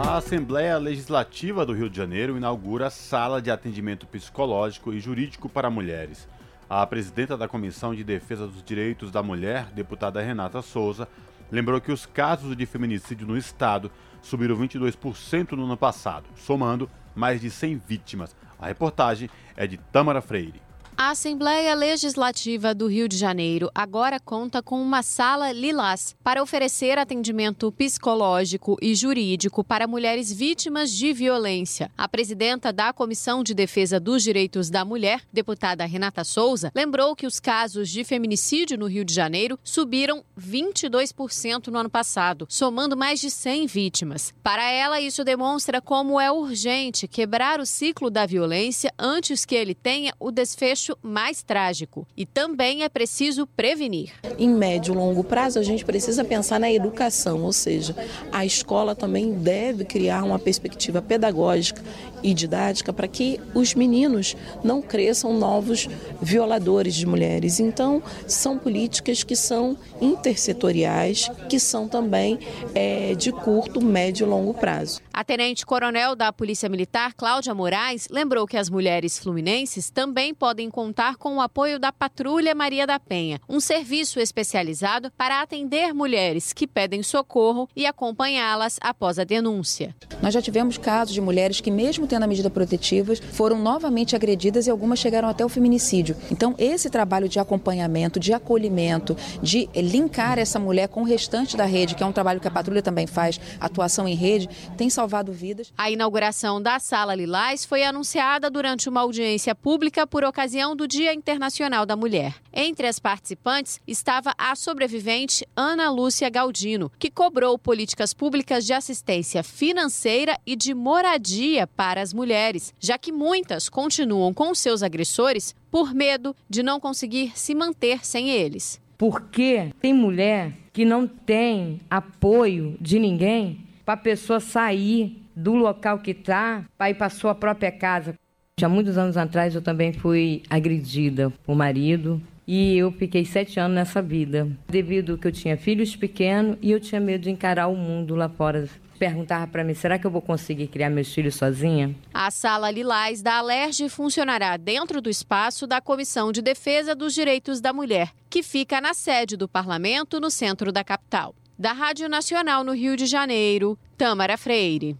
A Assembleia Legislativa do Rio de Janeiro inaugura a Sala de Atendimento Psicológico e Jurídico para Mulheres. A presidenta da Comissão de Defesa dos Direitos da Mulher, deputada Renata Souza, lembrou que os casos de feminicídio no estado subiram 22% no ano passado, somando mais de 100 vítimas. A reportagem é de Tamara Freire. A Assembleia Legislativa do Rio de Janeiro agora conta com uma sala lilás para oferecer atendimento psicológico e jurídico para mulheres vítimas de violência. A presidenta da Comissão de Defesa dos Direitos da Mulher, deputada Renata Souza, lembrou que os casos de feminicídio no Rio de Janeiro subiram 22% no ano passado, somando mais de 100 vítimas. Para ela, isso demonstra como é urgente quebrar o ciclo da violência antes que ele tenha o desfecho desfecho mais trágico. E também é preciso prevenir. Em médio e longo prazo, a gente precisa pensar na educação, ou seja, a escola também deve criar uma perspectiva pedagógica e didática para que os meninos não cresçam novos violadores de mulheres. Então, são políticas que são intersetoriais, que são também é, de curto, médio e longo prazo. A tenente-coronel da Polícia Militar, Cláudia Moraes, lembrou que as mulheres fluminenses também podem contar com o apoio da Patrulha Maria da Penha, um serviço especializado para atender mulheres que pedem socorro e acompanhá-las após a denúncia. Nós já tivemos casos de mulheres que, mesmo tendo a medida protetiva, foram novamente agredidas e algumas chegaram até o feminicídio. Então, esse trabalho de acompanhamento, de acolhimento, de linkar essa mulher com o restante da rede, que é um trabalho que a patrulha também faz, atuação em rede, tem salvado vidas. A inauguração da Sala Lilás foi anunciada durante uma audiência pública por ocasião do Dia Internacional da Mulher. Entre as participantes estava a sobrevivente Ana Lúcia Galdino, que cobrou políticas públicas de assistência financeira e de moradia para para as mulheres, já que muitas continuam com seus agressores por medo de não conseguir se manter sem eles. Porque tem mulher que não tem apoio de ninguém para a pessoa sair do local que está para ir para sua própria casa. Já muitos anos atrás eu também fui agredida por marido e eu fiquei sete anos nessa vida, devido que eu tinha filhos pequenos e eu tinha medo de encarar o mundo lá fora perguntava para mim: será que eu vou conseguir criar meus filhos sozinha? A sala Lilás da Alerj funcionará dentro do espaço da Comissão de Defesa dos Direitos da Mulher, que fica na sede do parlamento no centro da capital. Da Rádio Nacional no Rio de Janeiro, Tâmara Freire.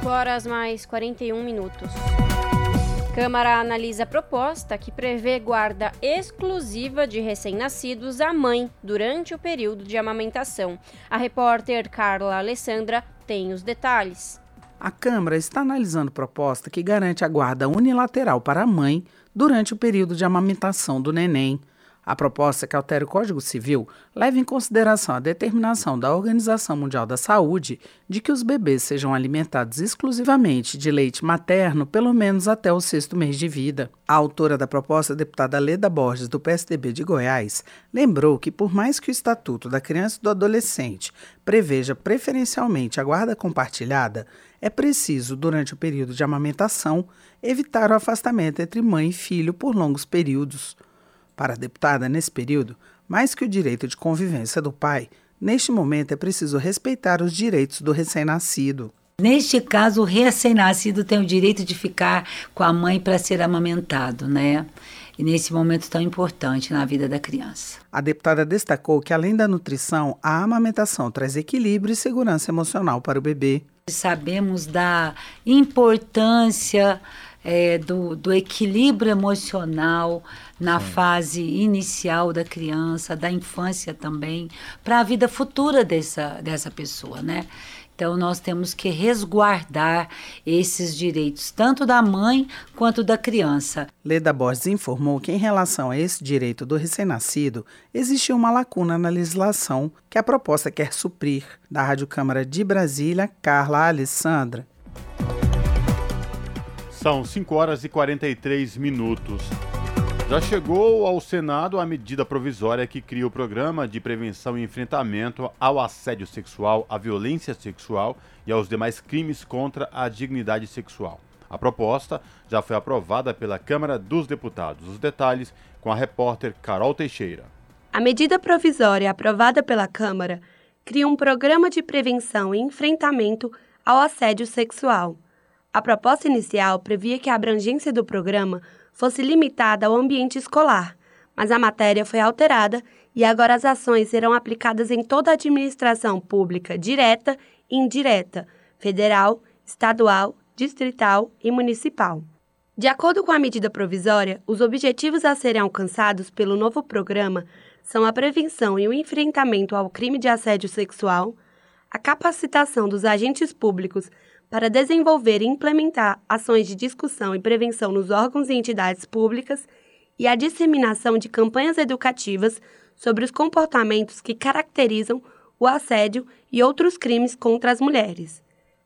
5 horas mais 41 minutos. Câmara analisa proposta que prevê guarda exclusiva de recém-nascidos à mãe durante o período de amamentação. A repórter Carla Alessandra tem os detalhes. A Câmara está analisando proposta que garante a guarda unilateral para a mãe durante o período de amamentação do neném. A proposta que altera o Código Civil leva em consideração a determinação da Organização Mundial da Saúde de que os bebês sejam alimentados exclusivamente de leite materno pelo menos até o sexto mês de vida. A autora da proposta, deputada Leda Borges, do PSDB de Goiás, lembrou que, por mais que o Estatuto da Criança e do Adolescente preveja preferencialmente a guarda compartilhada, é preciso, durante o período de amamentação, evitar o afastamento entre mãe e filho por longos períodos. Para a deputada, nesse período, mais que o direito de convivência do pai, neste momento é preciso respeitar os direitos do recém-nascido. Neste caso, o recém-nascido tem o direito de ficar com a mãe para ser amamentado, né? E nesse momento tão importante na vida da criança. A deputada destacou que, além da nutrição, a amamentação traz equilíbrio e segurança emocional para o bebê. Sabemos da importância é, do, do equilíbrio emocional na Sim. fase inicial da criança, da infância também, para a vida futura dessa, dessa pessoa, né? Então, nós temos que resguardar esses direitos, tanto da mãe quanto da criança. Leda Borges informou que, em relação a esse direito do recém-nascido, existe uma lacuna na legislação que a proposta quer suprir. Da Rádio Câmara de Brasília, Carla Alessandra. São 5 horas e 43 minutos. Já chegou ao Senado a medida provisória que cria o programa de prevenção e enfrentamento ao assédio sexual, à violência sexual e aos demais crimes contra a dignidade sexual. A proposta já foi aprovada pela Câmara dos Deputados. Os detalhes com a repórter Carol Teixeira. A medida provisória aprovada pela Câmara cria um programa de prevenção e enfrentamento ao assédio sexual. A proposta inicial previa que a abrangência do programa fosse limitada ao ambiente escolar, mas a matéria foi alterada e agora as ações serão aplicadas em toda a administração pública direta e indireta, federal, estadual, distrital e municipal. De acordo com a medida provisória, os objetivos a serem alcançados pelo novo programa são a prevenção e o enfrentamento ao crime de assédio sexual, a capacitação dos agentes públicos para desenvolver e implementar ações de discussão e prevenção nos órgãos e entidades públicas e a disseminação de campanhas educativas sobre os comportamentos que caracterizam o assédio e outros crimes contra as mulheres.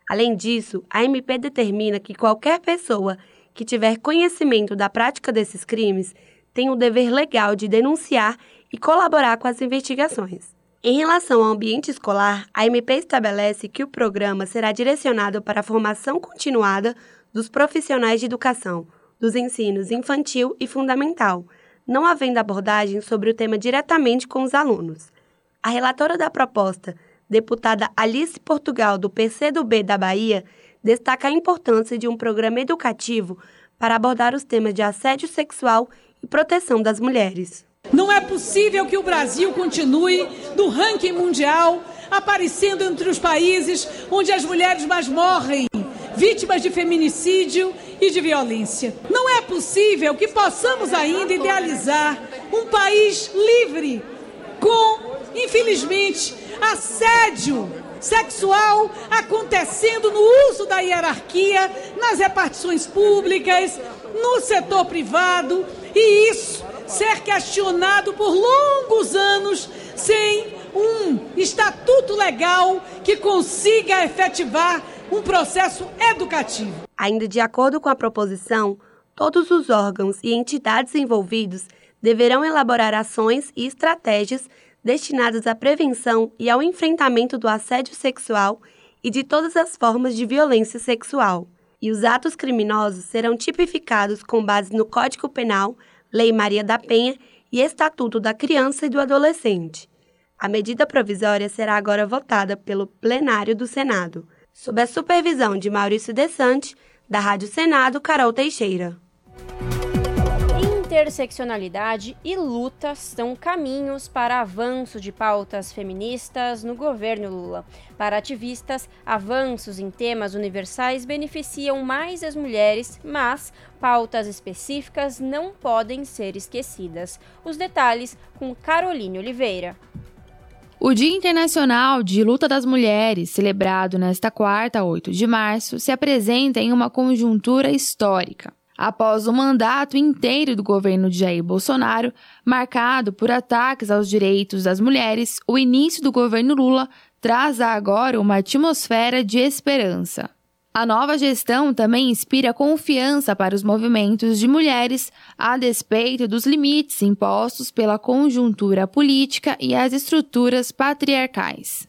Além disso, a MP determina que qualquer pessoa que tiver conhecimento da prática desses crimes tem o dever legal de denunciar e colaborar com as investigações. Em relação ao ambiente escolar, a MP estabelece que o programa será direcionado para a formação continuada dos profissionais de educação, dos ensinos infantil e fundamental, não havendo abordagem sobre o tema diretamente com os alunos. A relatora da proposta, deputada Alice Portugal, do PCdoB da Bahia, destaca a importância de um programa educativo para abordar os temas de assédio sexual e proteção das mulheres. Não é possível que o Brasil continue no ranking mundial aparecendo entre os países onde as mulheres mais morrem, vítimas de feminicídio e de violência. Não é possível que possamos ainda idealizar um país livre com, infelizmente, assédio sexual acontecendo no uso da hierarquia, nas repartições públicas, no setor privado, e isso ser questionado por longos anos sem um estatuto legal que consiga efetivar um processo educativo. Ainda de acordo com a proposição, todos os órgãos e entidades envolvidos deverão elaborar ações e estratégias destinadas à prevenção e ao enfrentamento do assédio sexual e de todas as formas de violência sexual. E os atos criminosos serão tipificados com base no Código Penal, Lei Maria da Penha e Estatuto da Criança e do Adolescente. A medida provisória será agora votada pelo plenário do Senado, sob a supervisão de Maurício Desante, da Rádio Senado, Carol Teixeira interseccionalidade e luta são caminhos para avanço de pautas feministas no governo Lula. Para ativistas, avanços em temas universais beneficiam mais as mulheres, mas pautas específicas não podem ser esquecidas. Os detalhes com Caroline Oliveira. O Dia Internacional de Luta das Mulheres, celebrado nesta quarta, 8 de março, se apresenta em uma conjuntura histórica. Após o mandato inteiro do governo de Jair Bolsonaro, marcado por ataques aos direitos das mulheres, o início do governo Lula traz agora uma atmosfera de esperança. A nova gestão também inspira confiança para os movimentos de mulheres, a despeito dos limites impostos pela conjuntura política e as estruturas patriarcais.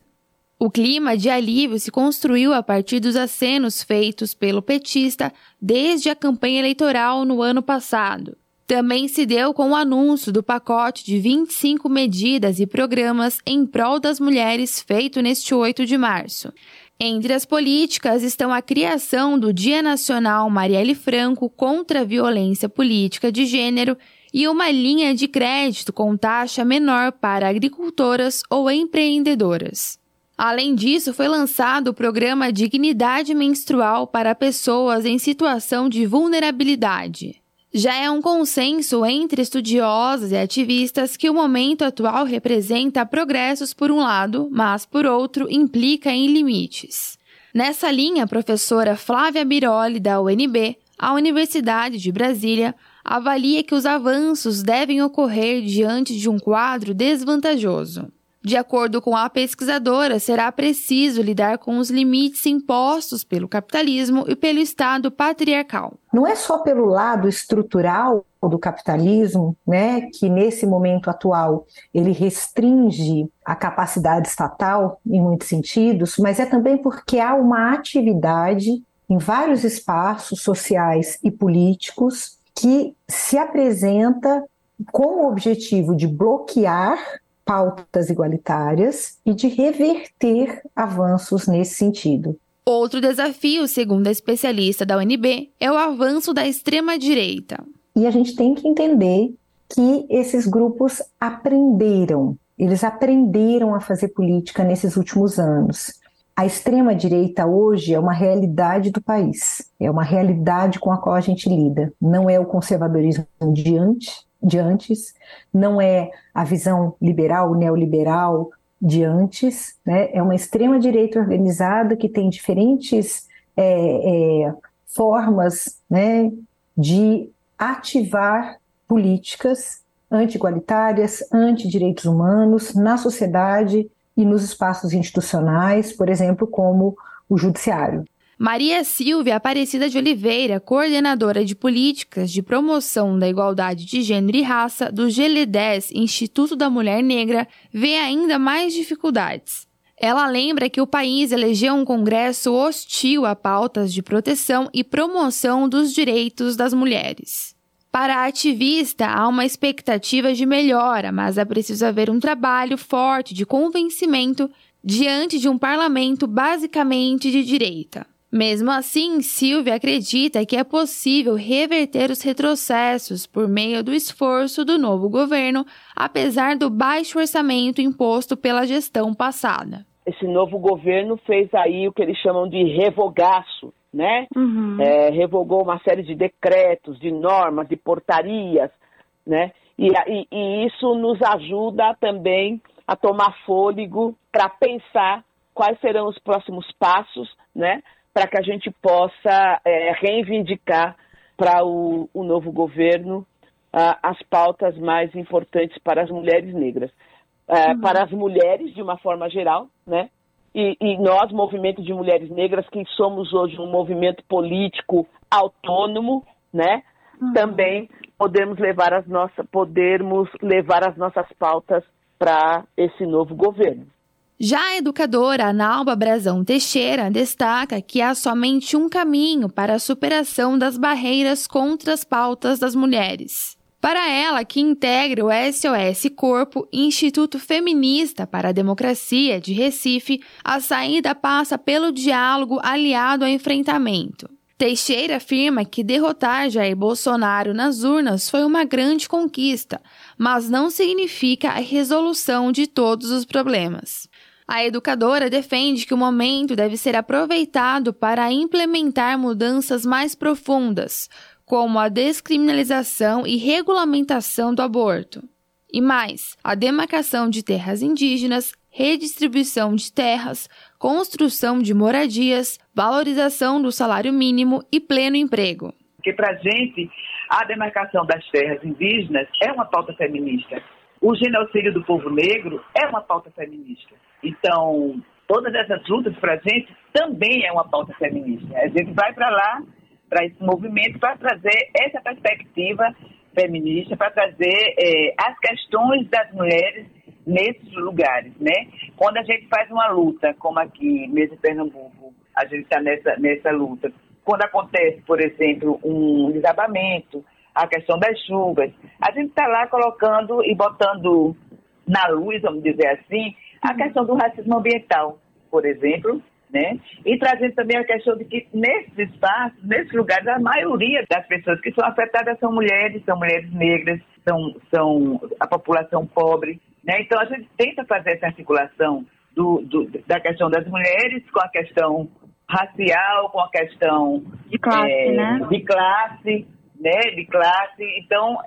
O clima de alívio se construiu a partir dos acenos feitos pelo petista desde a campanha eleitoral no ano passado. Também se deu com o anúncio do pacote de 25 medidas e programas em prol das mulheres feito neste 8 de março. Entre as políticas estão a criação do Dia Nacional Marielle Franco contra a Violência Política de Gênero e uma linha de crédito com taxa menor para agricultoras ou empreendedoras. Além disso, foi lançado o programa Dignidade Menstrual para pessoas em situação de vulnerabilidade. Já é um consenso entre estudiosos e ativistas que o momento atual representa progressos por um lado, mas por outro implica em limites. Nessa linha, a professora Flávia Biroli, da UNB, a Universidade de Brasília, avalia que os avanços devem ocorrer diante de um quadro desvantajoso. De acordo com a pesquisadora, será preciso lidar com os limites impostos pelo capitalismo e pelo Estado patriarcal. Não é só pelo lado estrutural do capitalismo, né, que nesse momento atual ele restringe a capacidade estatal em muitos sentidos, mas é também porque há uma atividade em vários espaços sociais e políticos que se apresenta com o objetivo de bloquear pautas igualitárias e de reverter avanços nesse sentido. Outro desafio, segundo a especialista da UNB, é o avanço da extrema-direita. E a gente tem que entender que esses grupos aprenderam, eles aprenderam a fazer política nesses últimos anos. a extrema-direita hoje é uma realidade do país, é uma realidade com a qual a gente lida. Não é o conservadorismo de antes, de antes não é a visão liberal, neoliberal de antes, né? é uma extrema-direita organizada que tem diferentes é, é, formas né, de ativar políticas anti-igualitárias, anti-direitos humanos na sociedade e nos espaços institucionais, por exemplo, como o judiciário. Maria Silvia Aparecida de Oliveira, coordenadora de políticas de promoção da igualdade de gênero e raça do GL10 Instituto da Mulher Negra, vê ainda mais dificuldades. Ela lembra que o país elegeu um Congresso hostil a pautas de proteção e promoção dos direitos das mulheres. Para a ativista, há uma expectativa de melhora, mas é preciso haver um trabalho forte de convencimento diante de um parlamento basicamente de direita. Mesmo assim, Silvia acredita que é possível reverter os retrocessos por meio do esforço do novo governo, apesar do baixo orçamento imposto pela gestão passada. Esse novo governo fez aí o que eles chamam de revogaço, né? Uhum. É, revogou uma série de decretos, de normas, de portarias, né? E, e, e isso nos ajuda também a tomar fôlego para pensar quais serão os próximos passos, né? Para que a gente possa é, reivindicar para o, o, novo governo as pautas mais importantes para as mulheres negras. Uh, uhum. Para as mulheres, de uma forma geral, né? E, e, nós, movimento de mulheres negras, que somos hoje um movimento político autônomo, né? Uhum. Também podemos levar as nossas, podermos levar as nossas pautas para esse novo governo. Já a educadora Analba Brazão Teixeira destaca que há somente um caminho para a superação das barreiras contra as pautas das mulheres. Para ela, que integra o SOS Corpo, Instituto Feminista para a Democracia de Recife, a saída passa pelo diálogo aliado ao enfrentamento. Teixeira afirma que derrotar Jair Bolsonaro nas urnas foi uma grande conquista, mas não significa a resolução de todos os problemas. A educadora defende que o momento deve ser aproveitado para implementar mudanças mais profundas, como a descriminalização e regulamentação do aborto. E mais, a demarcação de terras indígenas, redistribuição de terras, construção de moradias, valorização do salário mínimo e pleno emprego. Porque para a gente, a demarcação das terras indígenas é uma pauta feminista. O genocídio do povo negro é uma pauta feminista. Então, todas essas lutas para a gente também é uma pauta feminista. A gente vai para lá, para esse movimento, para trazer essa perspectiva feminista, para trazer é, as questões das mulheres nesses lugares, né? Quando a gente faz uma luta, como aqui mesmo em Pernambuco, a gente está nessa, nessa luta. Quando acontece, por exemplo, um desabamento, a questão das chuvas, a gente está lá colocando e botando na luz, vamos dizer assim, a questão do racismo ambiental, por exemplo, né? E trazendo também a questão de que nesses espaços, nesses lugares, a maioria das pessoas que são afetadas são mulheres, são mulheres negras, são, são a população pobre, né? Então a gente tenta fazer essa articulação do, do, da questão das mulheres com a questão racial, com a questão de classe, é, né? De classe, né? De classe. Então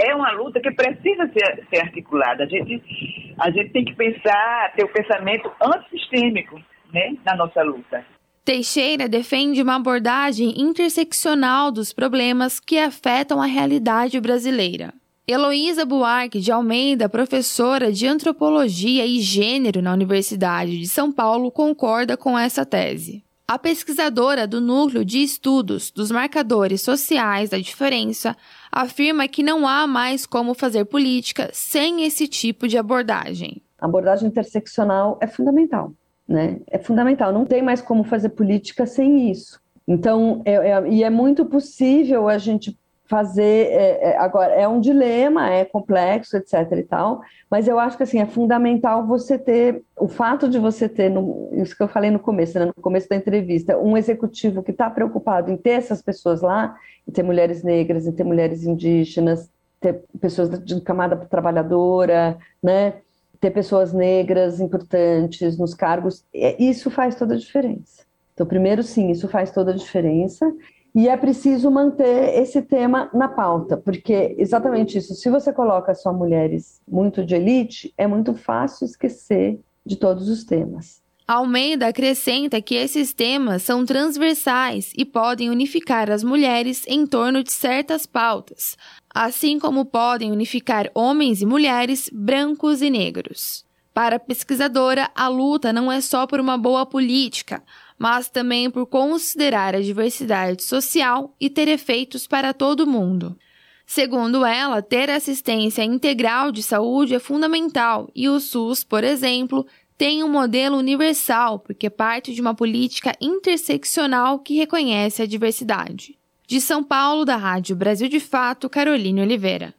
é uma luta que precisa ser, ser articulada. A gente, a gente tem que pensar, ter o um pensamento antissistêmico né, na nossa luta. Teixeira defende uma abordagem interseccional dos problemas que afetam a realidade brasileira. Heloísa Buarque de Almeida, professora de Antropologia e Gênero na Universidade de São Paulo, concorda com essa tese. A pesquisadora do Núcleo de Estudos dos Marcadores Sociais da Diferença afirma que não há mais como fazer política sem esse tipo de abordagem. A abordagem interseccional é fundamental, né? É fundamental. Não tem mais como fazer política sem isso. Então, é, é, e é muito possível a gente fazer é, é, agora é um dilema, é complexo, etc. e tal, mas eu acho que assim é fundamental você ter o fato de você ter no, isso que eu falei no começo, né, no começo da entrevista, um executivo que está preocupado em ter essas pessoas lá, em ter mulheres negras, em ter mulheres indígenas, ter pessoas de camada trabalhadora, né? ter pessoas negras importantes nos cargos, é, isso faz toda a diferença. Então, primeiro, sim, isso faz toda a diferença. E é preciso manter esse tema na pauta, porque exatamente isso. Se você coloca só mulheres muito de elite, é muito fácil esquecer de todos os temas. Almeida acrescenta que esses temas são transversais e podem unificar as mulheres em torno de certas pautas, assim como podem unificar homens e mulheres, brancos e negros. Para a pesquisadora, a luta não é só por uma boa política, mas também por considerar a diversidade social e ter efeitos para todo mundo. Segundo ela, ter assistência integral de saúde é fundamental e o SUS, por exemplo, tem um modelo universal porque parte de uma política interseccional que reconhece a diversidade. De São Paulo, da Rádio Brasil de Fato, Caroline Oliveira.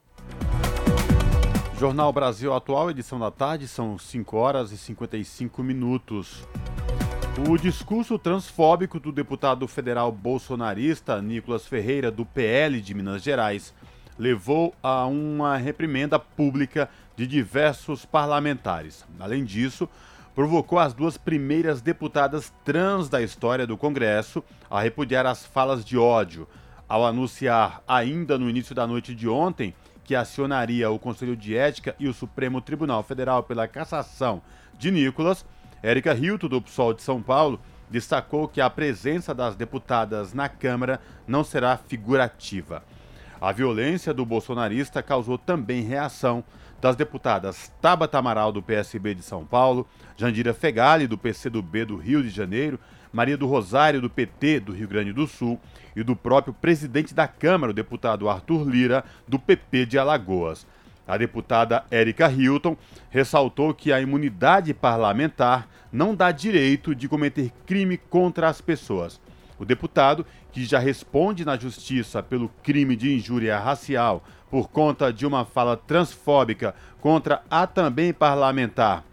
Jornal Brasil Atual, edição da tarde, são 5 horas e 55 minutos. O discurso transfóbico do deputado federal bolsonarista Nicolas Ferreira, do PL de Minas Gerais, levou a uma reprimenda pública de diversos parlamentares. Além disso, provocou as duas primeiras deputadas trans da história do Congresso a repudiar as falas de ódio, ao anunciar, ainda no início da noite de ontem, que acionaria o Conselho de Ética e o Supremo Tribunal Federal pela cassação de Nicolas. Érica Hilton, do PSOL de São Paulo, destacou que a presença das deputadas na Câmara não será figurativa. A violência do bolsonarista causou também reação das deputadas Tabata Amaral, do PSB de São Paulo, Jandira Fegali, do PCdoB do Rio de Janeiro, Maria do Rosário, do PT do Rio Grande do Sul, e do próprio presidente da Câmara, o deputado Arthur Lira, do PP de Alagoas. A deputada Érica Hilton ressaltou que a imunidade parlamentar não dá direito de cometer crime contra as pessoas. O deputado, que já responde na justiça pelo crime de injúria racial por conta de uma fala transfóbica contra a também parlamentar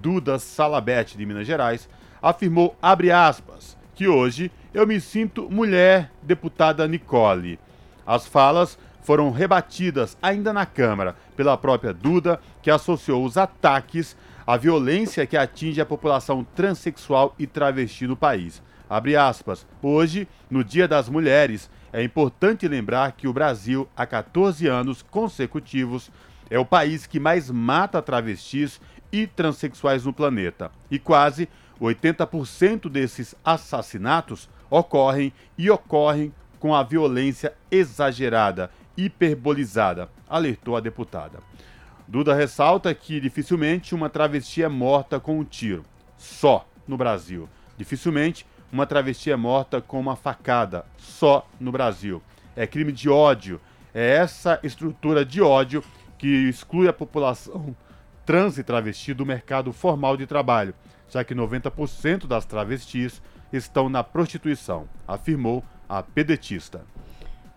Duda Salabete de Minas Gerais, afirmou, aspas, que hoje eu me sinto mulher, deputada Nicole. As falas foram rebatidas ainda na Câmara pela própria Duda, que associou os ataques à violência que atinge a população transexual e travesti no país. Abre aspas. Hoje, no Dia das Mulheres, é importante lembrar que o Brasil, há 14 anos consecutivos, é o país que mais mata travestis e transexuais no planeta. E quase 80% desses assassinatos ocorrem e ocorrem com a violência exagerada hiperbolizada, alertou a deputada. Duda ressalta que dificilmente uma travesti é morta com um tiro. Só no Brasil. Dificilmente uma travesti é morta com uma facada. Só no Brasil. É crime de ódio. É essa estrutura de ódio que exclui a população trans e travesti do mercado formal de trabalho, já que 90% das travestis estão na prostituição, afirmou a pedetista.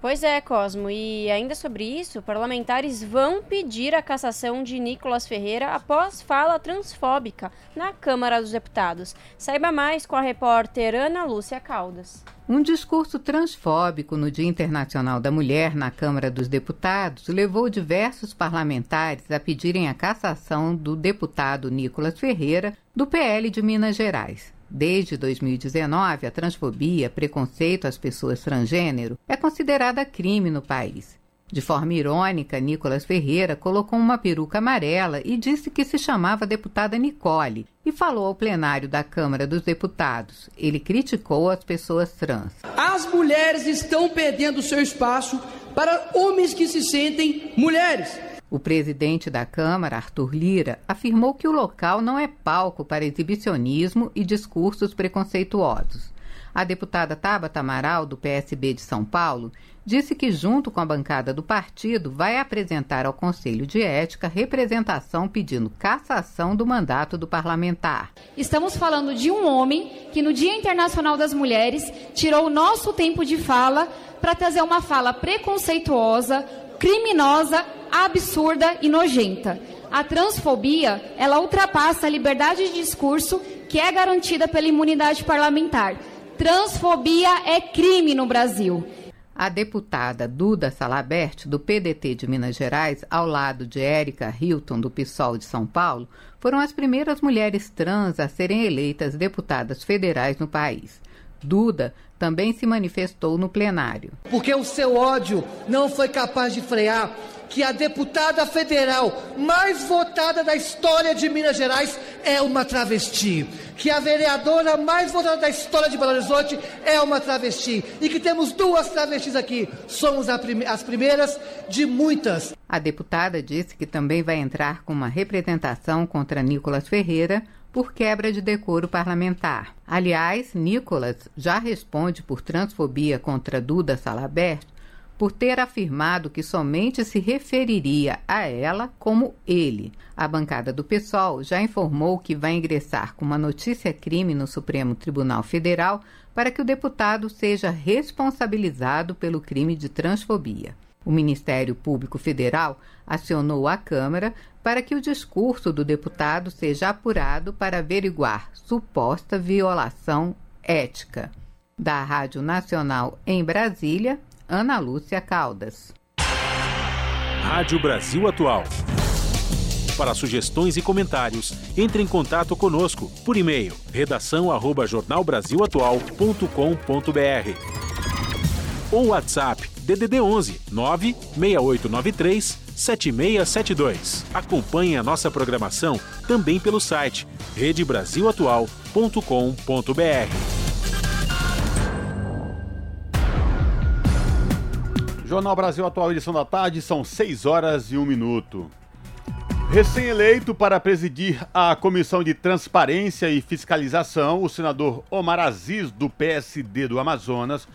Pois é, Cosmo, e ainda sobre isso, parlamentares vão pedir a cassação de Nicolas Ferreira após fala transfóbica na Câmara dos Deputados. Saiba mais com a repórter Ana Lúcia Caldas. Um discurso transfóbico no Dia Internacional da Mulher na Câmara dos Deputados levou diversos parlamentares a pedirem a cassação do deputado Nicolas Ferreira, do PL de Minas Gerais. Desde 2019, a transfobia, preconceito às pessoas transgênero, é considerada crime no país. De forma irônica, Nicolas Ferreira colocou uma peruca amarela e disse que se chamava deputada Nicole e falou ao plenário da Câmara dos Deputados. Ele criticou as pessoas trans. As mulheres estão perdendo seu espaço para homens que se sentem mulheres. O presidente da Câmara, Arthur Lira, afirmou que o local não é palco para exibicionismo e discursos preconceituosos. A deputada Tabata Amaral, do PSB de São Paulo, disse que, junto com a bancada do partido, vai apresentar ao Conselho de Ética representação pedindo cassação do mandato do parlamentar. Estamos falando de um homem que, no Dia Internacional das Mulheres, tirou o nosso tempo de fala para trazer uma fala preconceituosa, criminosa absurda e nojenta. A transfobia, ela ultrapassa a liberdade de discurso que é garantida pela imunidade parlamentar. Transfobia é crime no Brasil. A deputada Duda Salabert, do PDT de Minas Gerais, ao lado de Érica Hilton, do PSOL de São Paulo, foram as primeiras mulheres trans a serem eleitas deputadas federais no país. Duda também se manifestou no plenário. Porque o seu ódio não foi capaz de frear que a deputada federal mais votada da história de Minas Gerais é uma travesti, que a vereadora mais votada da história de Belo Horizonte é uma travesti e que temos duas travestis aqui. Somos as primeiras de muitas. A deputada disse que também vai entrar com uma representação contra Nicolas Ferreira por quebra de decoro parlamentar. Aliás, Nicolas já responde por transfobia contra Duda Salabert por ter afirmado que somente se referiria a ela como ele. A bancada do PSOL já informou que vai ingressar com uma notícia-crime no Supremo Tribunal Federal para que o deputado seja responsabilizado pelo crime de transfobia. O Ministério Público Federal acionou a Câmara para que o discurso do deputado seja apurado para averiguar suposta violação ética. Da Rádio Nacional em Brasília, Ana Lúcia Caldas. Rádio Brasil Atual. Para sugestões e comentários, entre em contato conosco por e-mail redação@jornalbrasilatual.com.br ou WhatsApp DDD 11 96893 7672. Acompanhe a nossa programação também pelo site redebrasilatual.com.br. Jornal Brasil Atual, edição da tarde, são 6 horas e 1 minuto. Recém-eleito para presidir a Comissão de Transparência e Fiscalização, o senador Omar Aziz, do PSD do Amazonas,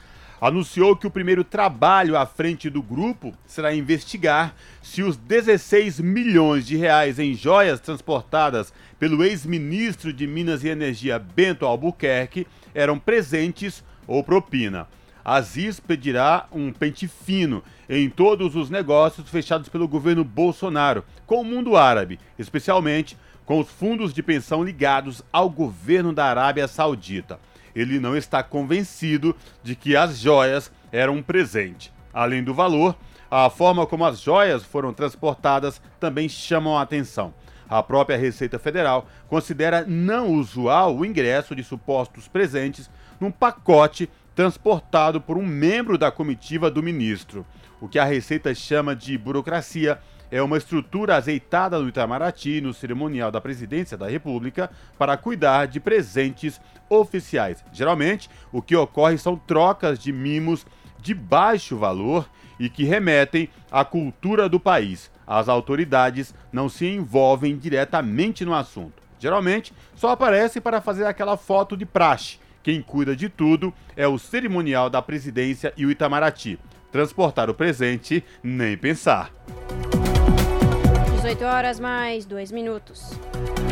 anunciou que o primeiro trabalho à frente do grupo será investigar se os 16 milhões de reais em joias transportadas pelo ex-ministro de Minas e Energia Bento Albuquerque eram presentes ou propina. Aziz pedirá um pente fino em todos os negócios fechados pelo governo Bolsonaro com o mundo árabe, especialmente com os fundos de pensão ligados ao governo da Arábia Saudita. Ele não está convencido de que as joias eram um presente. Além do valor, a forma como as joias foram transportadas também chamam a atenção. A própria Receita Federal considera não usual o ingresso de supostos presentes num pacote transportado por um membro da comitiva do ministro. O que a Receita chama de burocracia é uma estrutura azeitada no Itamaraty, no cerimonial da presidência da República, para cuidar de presentes oficiais. Geralmente, o que ocorre são trocas de mimos de baixo valor e que remetem à cultura do país. As autoridades não se envolvem diretamente no assunto. Geralmente, só aparecem para fazer aquela foto de praxe quem cuida de tudo é o cerimonial da presidência e o Itamaraty. Transportar o presente, nem pensar. 18 horas mais 2 minutos.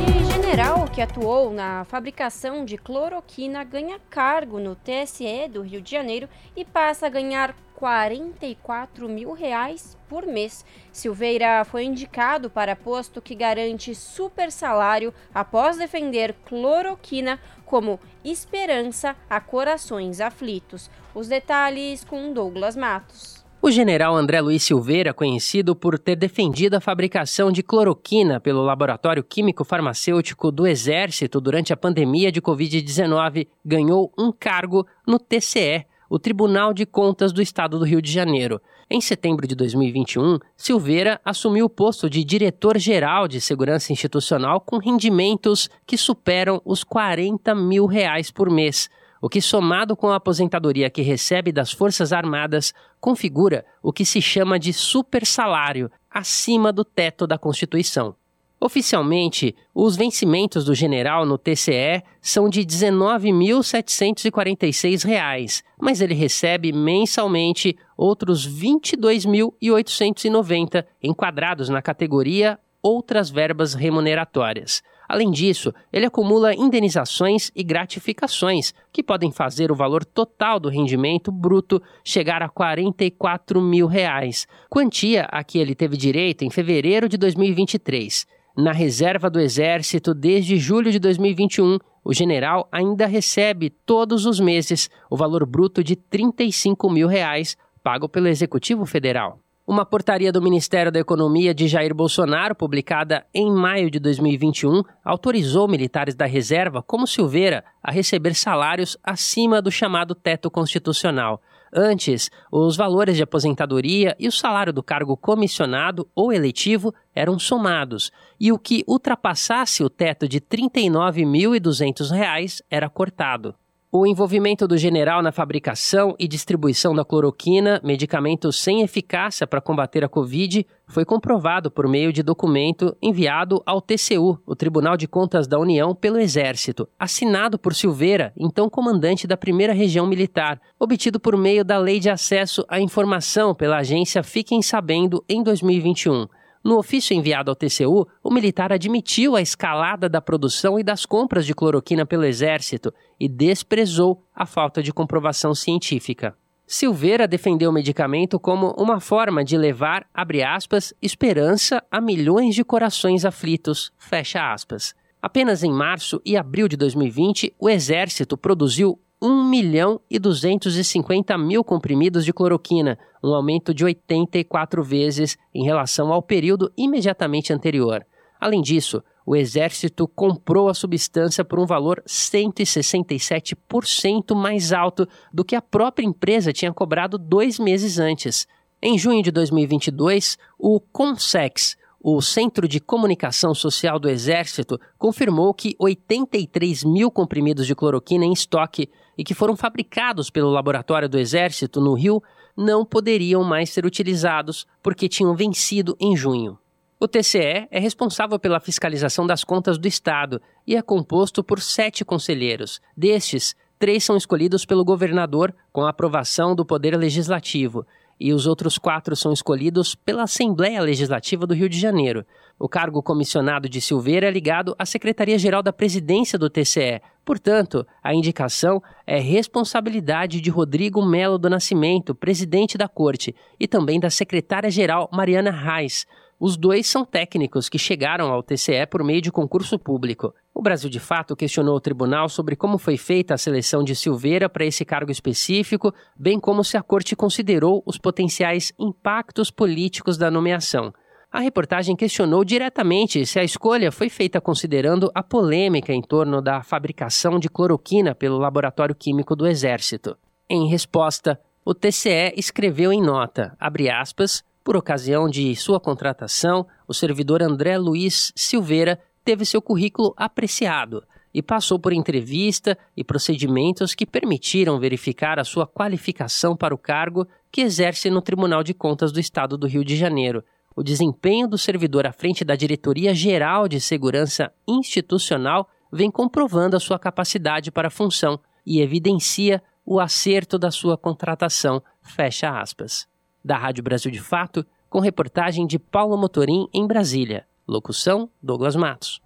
E general que atuou na fabricação de cloroquina ganha cargo no TSE do Rio de Janeiro e passa a ganhar 44 mil reais por mês. Silveira foi indicado para posto que garante super salário após defender cloroquina como esperança a corações aflitos. Os detalhes com Douglas Matos. O general André Luiz Silveira, conhecido por ter defendido a fabricação de cloroquina pelo Laboratório Químico Farmacêutico do Exército durante a pandemia de Covid-19, ganhou um cargo no TCE, o Tribunal de Contas do Estado do Rio de Janeiro. Em setembro de 2021, Silveira assumiu o posto de diretor-geral de segurança institucional com rendimentos que superam os 40 mil reais por mês, o que, somado com a aposentadoria que recebe das Forças Armadas, configura o que se chama de super salário, acima do teto da Constituição. Oficialmente, os vencimentos do general no TCE são de R$ 19.746, mas ele recebe mensalmente outros R$ 22.890 enquadrados na categoria Outras verbas remuneratórias. Além disso, ele acumula indenizações e gratificações, que podem fazer o valor total do rendimento bruto chegar a 44 mil reais, quantia a que ele teve direito em fevereiro de 2023. Na reserva do Exército, desde julho de 2021, o general ainda recebe todos os meses o valor bruto de 35 mil reais pago pelo Executivo Federal. Uma portaria do Ministério da Economia de Jair Bolsonaro, publicada em maio de 2021, autorizou militares da reserva, como Silveira, a receber salários acima do chamado teto constitucional. Antes, os valores de aposentadoria e o salário do cargo comissionado ou eletivo eram somados, e o que ultrapassasse o teto de R$ 39.200 era cortado. O envolvimento do general na fabricação e distribuição da cloroquina, medicamento sem eficácia para combater a Covid, foi comprovado por meio de documento enviado ao TCU, o Tribunal de Contas da União, pelo Exército, assinado por Silveira, então comandante da primeira região militar, obtido por meio da Lei de Acesso à Informação pela agência Fiquem Sabendo em 2021. No ofício enviado ao TCU, o militar admitiu a escalada da produção e das compras de cloroquina pelo Exército e desprezou a falta de comprovação científica. Silveira defendeu o medicamento como uma forma de levar, abre aspas, esperança a milhões de corações aflitos, fecha aspas. Apenas em março e abril de 2020, o Exército produziu 1 milhão e 250 mil comprimidos de cloroquina, um aumento de 84 vezes em relação ao período imediatamente anterior. Além disso, o Exército comprou a substância por um valor 167% mais alto do que a própria empresa tinha cobrado dois meses antes. Em junho de 2022, o Consex, o Centro de Comunicação Social do Exército confirmou que 83 mil comprimidos de cloroquina em estoque e que foram fabricados pelo laboratório do Exército no Rio não poderiam mais ser utilizados porque tinham vencido em junho. O TCE é responsável pela fiscalização das contas do Estado e é composto por sete conselheiros. Destes, três são escolhidos pelo governador com a aprovação do Poder Legislativo e os outros quatro são escolhidos pela Assembleia Legislativa do Rio de Janeiro. O cargo comissionado de Silveira é ligado à Secretaria-Geral da Presidência do TCE. Portanto, a indicação é responsabilidade de Rodrigo Melo do Nascimento, presidente da Corte, e também da secretária-geral Mariana Reis. Os dois são técnicos que chegaram ao TCE por meio de concurso público. O Brasil de Fato questionou o tribunal sobre como foi feita a seleção de Silveira para esse cargo específico, bem como se a corte considerou os potenciais impactos políticos da nomeação. A reportagem questionou diretamente se a escolha foi feita considerando a polêmica em torno da fabricação de cloroquina pelo Laboratório Químico do Exército. Em resposta, o TCE escreveu em nota, aspas, por ocasião de sua contratação, o servidor André Luiz Silveira teve seu currículo apreciado e passou por entrevista e procedimentos que permitiram verificar a sua qualificação para o cargo que exerce no Tribunal de Contas do Estado do Rio de Janeiro. O desempenho do servidor à frente da Diretoria Geral de Segurança Institucional vem comprovando a sua capacidade para a função e evidencia o acerto da sua contratação. Fecha aspas da Rádio Brasil de Fato, com reportagem de Paulo Motorim em Brasília. Locução: Douglas Matos.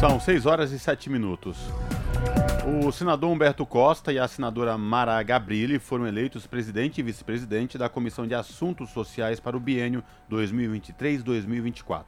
São 6 horas e 7 minutos. O senador Humberto Costa e a senadora Mara Gabrilli foram eleitos presidente e vice-presidente da Comissão de Assuntos Sociais para o biênio 2023-2024.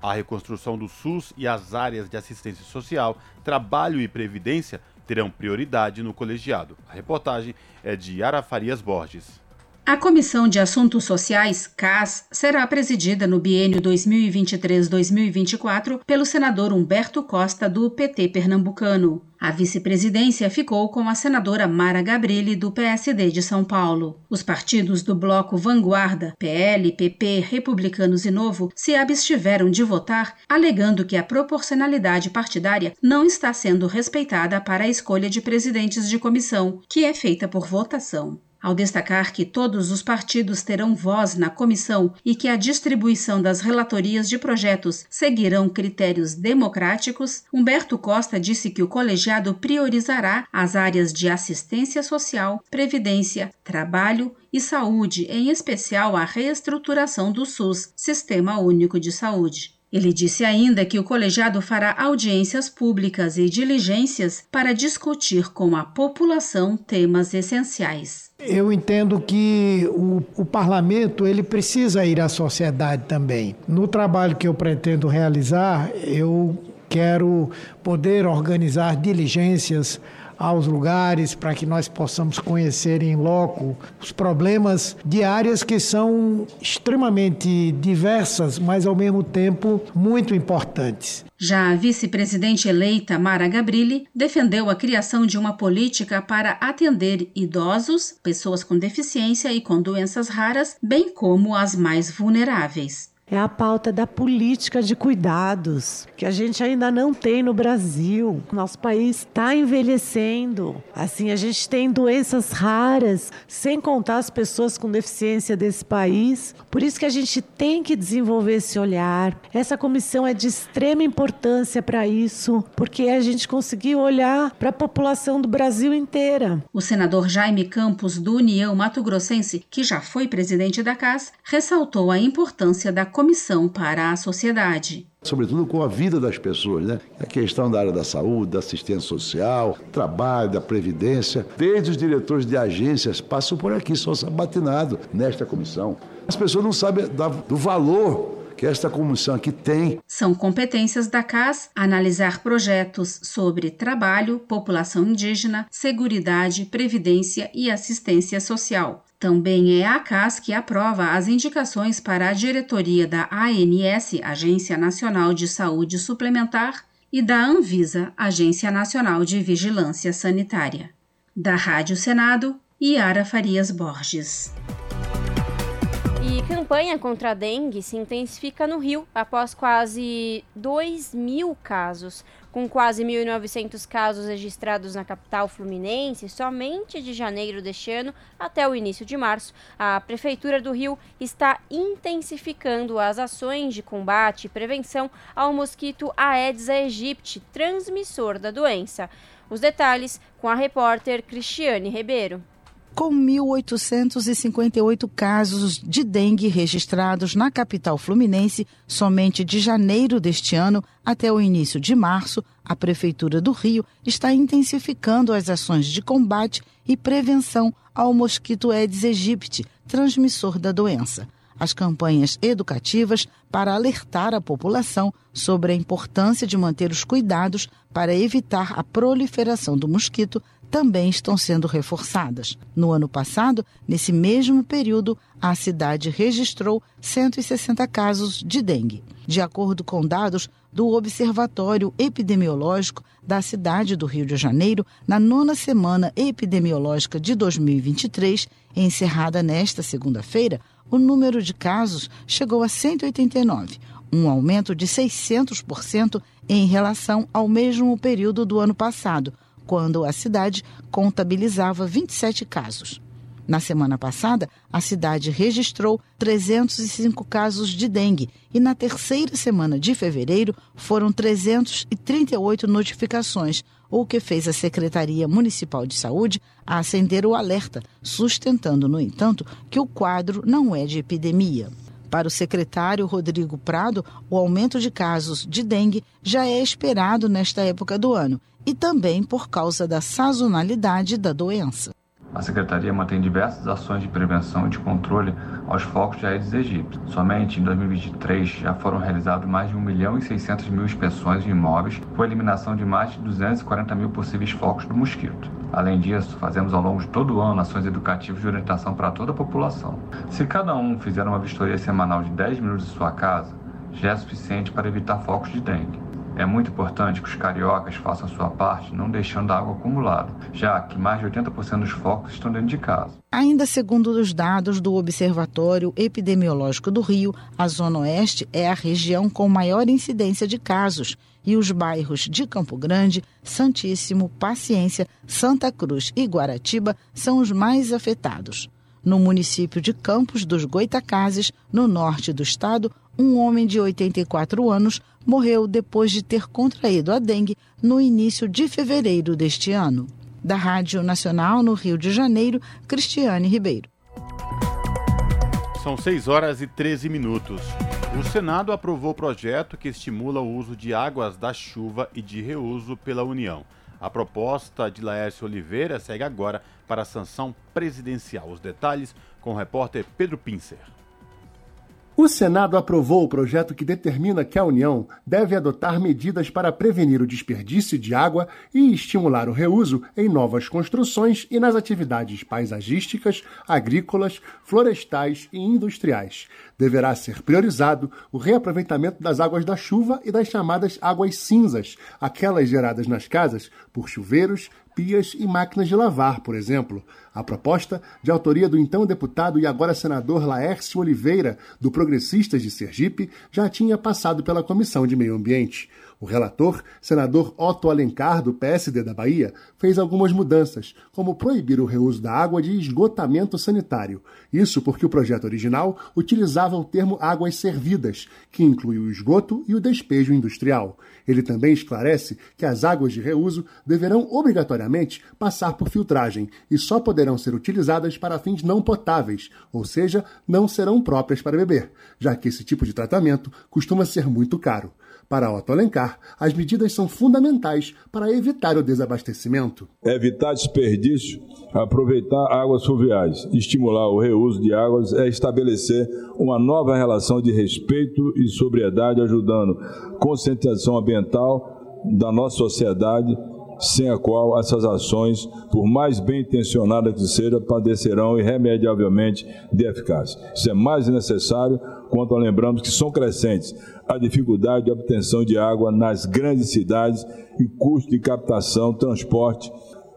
A reconstrução do SUS e as áreas de assistência social, trabalho e previdência terão prioridade no colegiado. A reportagem é de Ara Farias Borges. A Comissão de Assuntos Sociais, CAS, será presidida no biênio 2023-2024 pelo senador Humberto Costa, do PT pernambucano. A vice-presidência ficou com a senadora Mara Gabrilli, do PSD de São Paulo. Os partidos do bloco Vanguarda, PL, PP, Republicanos e Novo, se abstiveram de votar, alegando que a proporcionalidade partidária não está sendo respeitada para a escolha de presidentes de comissão, que é feita por votação. Ao destacar que todos os partidos terão voz na comissão e que a distribuição das relatorias de projetos seguirão critérios democráticos, Humberto Costa disse que o colegiado priorizará as áreas de assistência social, previdência, trabalho e saúde, em especial a reestruturação do SUS, Sistema Único de Saúde. Ele disse ainda que o colegiado fará audiências públicas e diligências para discutir com a população temas essenciais. Eu entendo que o, o, parlamento ele precisa ir à sociedade também. No trabalho que eu pretendo realizar, eu quero poder organizar diligências aos lugares para que nós possamos conhecer em loco os problemas de áreas que são extremamente diversas, mas ao mesmo tempo muito importantes. Já a vice-presidente eleita Mara Gabrilli defendeu a criação de uma política para atender idosos, pessoas com deficiência e com doenças raras, bem como as mais vulneráveis é a pauta da política de cuidados, que a gente ainda não tem no Brasil. Nosso país está envelhecendo. Assim, a gente tem doenças raras, sem contar as pessoas com deficiência desse país. Por isso que a gente tem que desenvolver esse olhar. Essa comissão é de extrema importância para isso, porque a gente conseguiu olhar para a população do Brasil inteira. O senador Jaime Campos, do União Mato Grossense, que já foi presidente da CAS, ressaltou a importância da comissão para a sociedade. Sobretudo com a vida das pessoas, né? A questão da área da saúde, da assistência social, trabalho, da previdência. Desde os diretores de agências passam por aqui, são sabatinados nesta comissão. As pessoas não sabem do valor que esta comissão aqui tem. São competências da CAS analisar projetos sobre trabalho, população indígena, seguridade, previdência e assistência social. Também é a CAS que aprova as indicações para a diretoria da ANS, Agência Nacional de Saúde Suplementar, e da Anvisa, Agência Nacional de Vigilância Sanitária. Da Rádio Senado, Yara Farias Borges. E campanha contra a dengue se intensifica no Rio após quase 2 mil casos. Com quase 1.900 casos registrados na capital fluminense, somente de janeiro deste ano até o início de março, a Prefeitura do Rio está intensificando as ações de combate e prevenção ao mosquito Aedes aegypti, transmissor da doença. Os detalhes com a repórter Cristiane Ribeiro com 1.858 casos de dengue registrados na capital fluminense somente de janeiro deste ano até o início de março, a Prefeitura do Rio está intensificando as ações de combate e prevenção ao mosquito Aedes aegypti, transmissor da doença. As campanhas educativas para alertar a população sobre a importância de manter os cuidados para evitar a proliferação do mosquito também estão sendo reforçadas. No ano passado, nesse mesmo período, a cidade registrou 160 casos de dengue. De acordo com dados do Observatório Epidemiológico da cidade do Rio de Janeiro, na nona semana epidemiológica de 2023, encerrada nesta segunda-feira, o número de casos chegou a 189, um aumento de 600% em relação ao mesmo período do ano passado quando a cidade contabilizava 27 casos. Na semana passada, a cidade registrou 305 casos de dengue e na terceira semana de fevereiro foram 338 notificações, o que fez a Secretaria Municipal de Saúde acender o alerta, sustentando, no entanto, que o quadro não é de epidemia. Para o secretário Rodrigo Prado, o aumento de casos de dengue já é esperado nesta época do ano e também por causa da sazonalidade da doença. A Secretaria mantém diversas ações de prevenção e de controle aos focos de Aedes aegypti. Somente em 2023 já foram realizadas mais de 1 milhão e 600 mil inspeções de imóveis, com a eliminação de mais de 240 mil possíveis focos do mosquito. Além disso, fazemos ao longo de todo o ano ações educativas de orientação para toda a população. Se cada um fizer uma vistoria semanal de 10 minutos em sua casa, já é suficiente para evitar focos de dengue. É muito importante que os cariocas façam a sua parte, não deixando água acumulada, já que mais de 80% dos focos estão dentro de casa. Ainda segundo os dados do Observatório Epidemiológico do Rio, a Zona Oeste é a região com maior incidência de casos e os bairros de Campo Grande, Santíssimo, Paciência, Santa Cruz e Guaratiba são os mais afetados. No município de Campos dos Goitacazes, no norte do estado, um homem de 84 anos morreu depois de ter contraído a dengue no início de fevereiro deste ano. Da Rádio Nacional no Rio de Janeiro, Cristiane Ribeiro. São 6 horas e 13 minutos. O Senado aprovou o projeto que estimula o uso de águas da chuva e de reuso pela União. A proposta de Laércio Oliveira segue agora para a sanção presidencial. Os detalhes com o repórter Pedro Pincer. O Senado aprovou o projeto que determina que a União deve adotar medidas para prevenir o desperdício de água e estimular o reuso em novas construções e nas atividades paisagísticas, agrícolas, florestais e industriais. Deverá ser priorizado o reaproveitamento das águas da chuva e das chamadas águas cinzas, aquelas geradas nas casas por chuveiros, pias e máquinas de lavar, por exemplo. A proposta, de autoria do então deputado e agora senador Laércio Oliveira, do Progressistas de Sergipe, já tinha passado pela Comissão de Meio Ambiente. O relator, senador Otto Alencar, do PSD da Bahia, fez algumas mudanças, como proibir o reuso da água de esgotamento sanitário. Isso porque o projeto original utilizava o termo águas servidas, que inclui o esgoto e o despejo industrial. Ele também esclarece que as águas de reuso deverão obrigatoriamente passar por filtragem e só poderão ser utilizadas para fins não potáveis, ou seja, não serão próprias para beber, já que esse tipo de tratamento costuma ser muito caro. Para Otto Alencar, as medidas são fundamentais para evitar o desabastecimento. Evitar desperdício, aproveitar águas fluviais, estimular o reuso de águas é estabelecer uma nova relação de respeito e sobriedade, ajudando conscientização ambiental da nossa sociedade sem a qual essas ações, por mais bem intencionadas que sejam, padecerão irremediavelmente de eficácia. Isso é mais necessário quanto lembramos que são crescentes a dificuldade de obtenção de água nas grandes cidades e custo de captação, transporte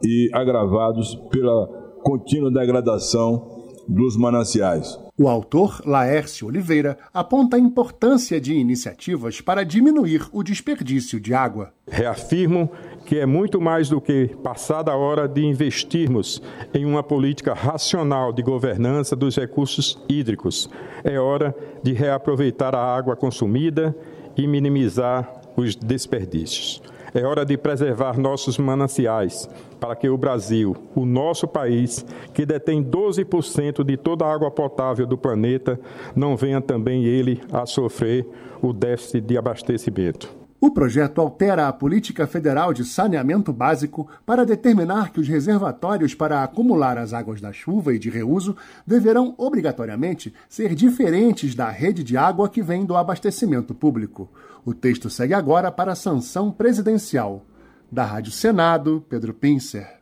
e agravados pela contínua degradação dos mananciais. O autor, Laércio Oliveira, aponta a importância de iniciativas para diminuir o desperdício de água. Reafirmo que é muito mais do que passada a hora de investirmos em uma política racional de governança dos recursos hídricos. É hora de reaproveitar a água consumida e minimizar os desperdícios. É hora de preservar nossos mananciais para que o Brasil, o nosso país, que detém 12% de toda a água potável do planeta, não venha também ele a sofrer o déficit de abastecimento. O projeto altera a política federal de saneamento básico para determinar que os reservatórios para acumular as águas da chuva e de reuso deverão obrigatoriamente ser diferentes da rede de água que vem do abastecimento público. O texto segue agora para a sanção presidencial. Da Rádio Senado, Pedro Pincer.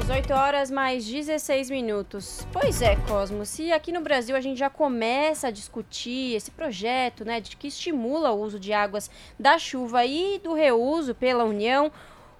18 horas mais 16 minutos. Pois é, Cosmo, se aqui no Brasil a gente já começa a discutir esse projeto, né, de que estimula o uso de águas da chuva e do reuso pela União,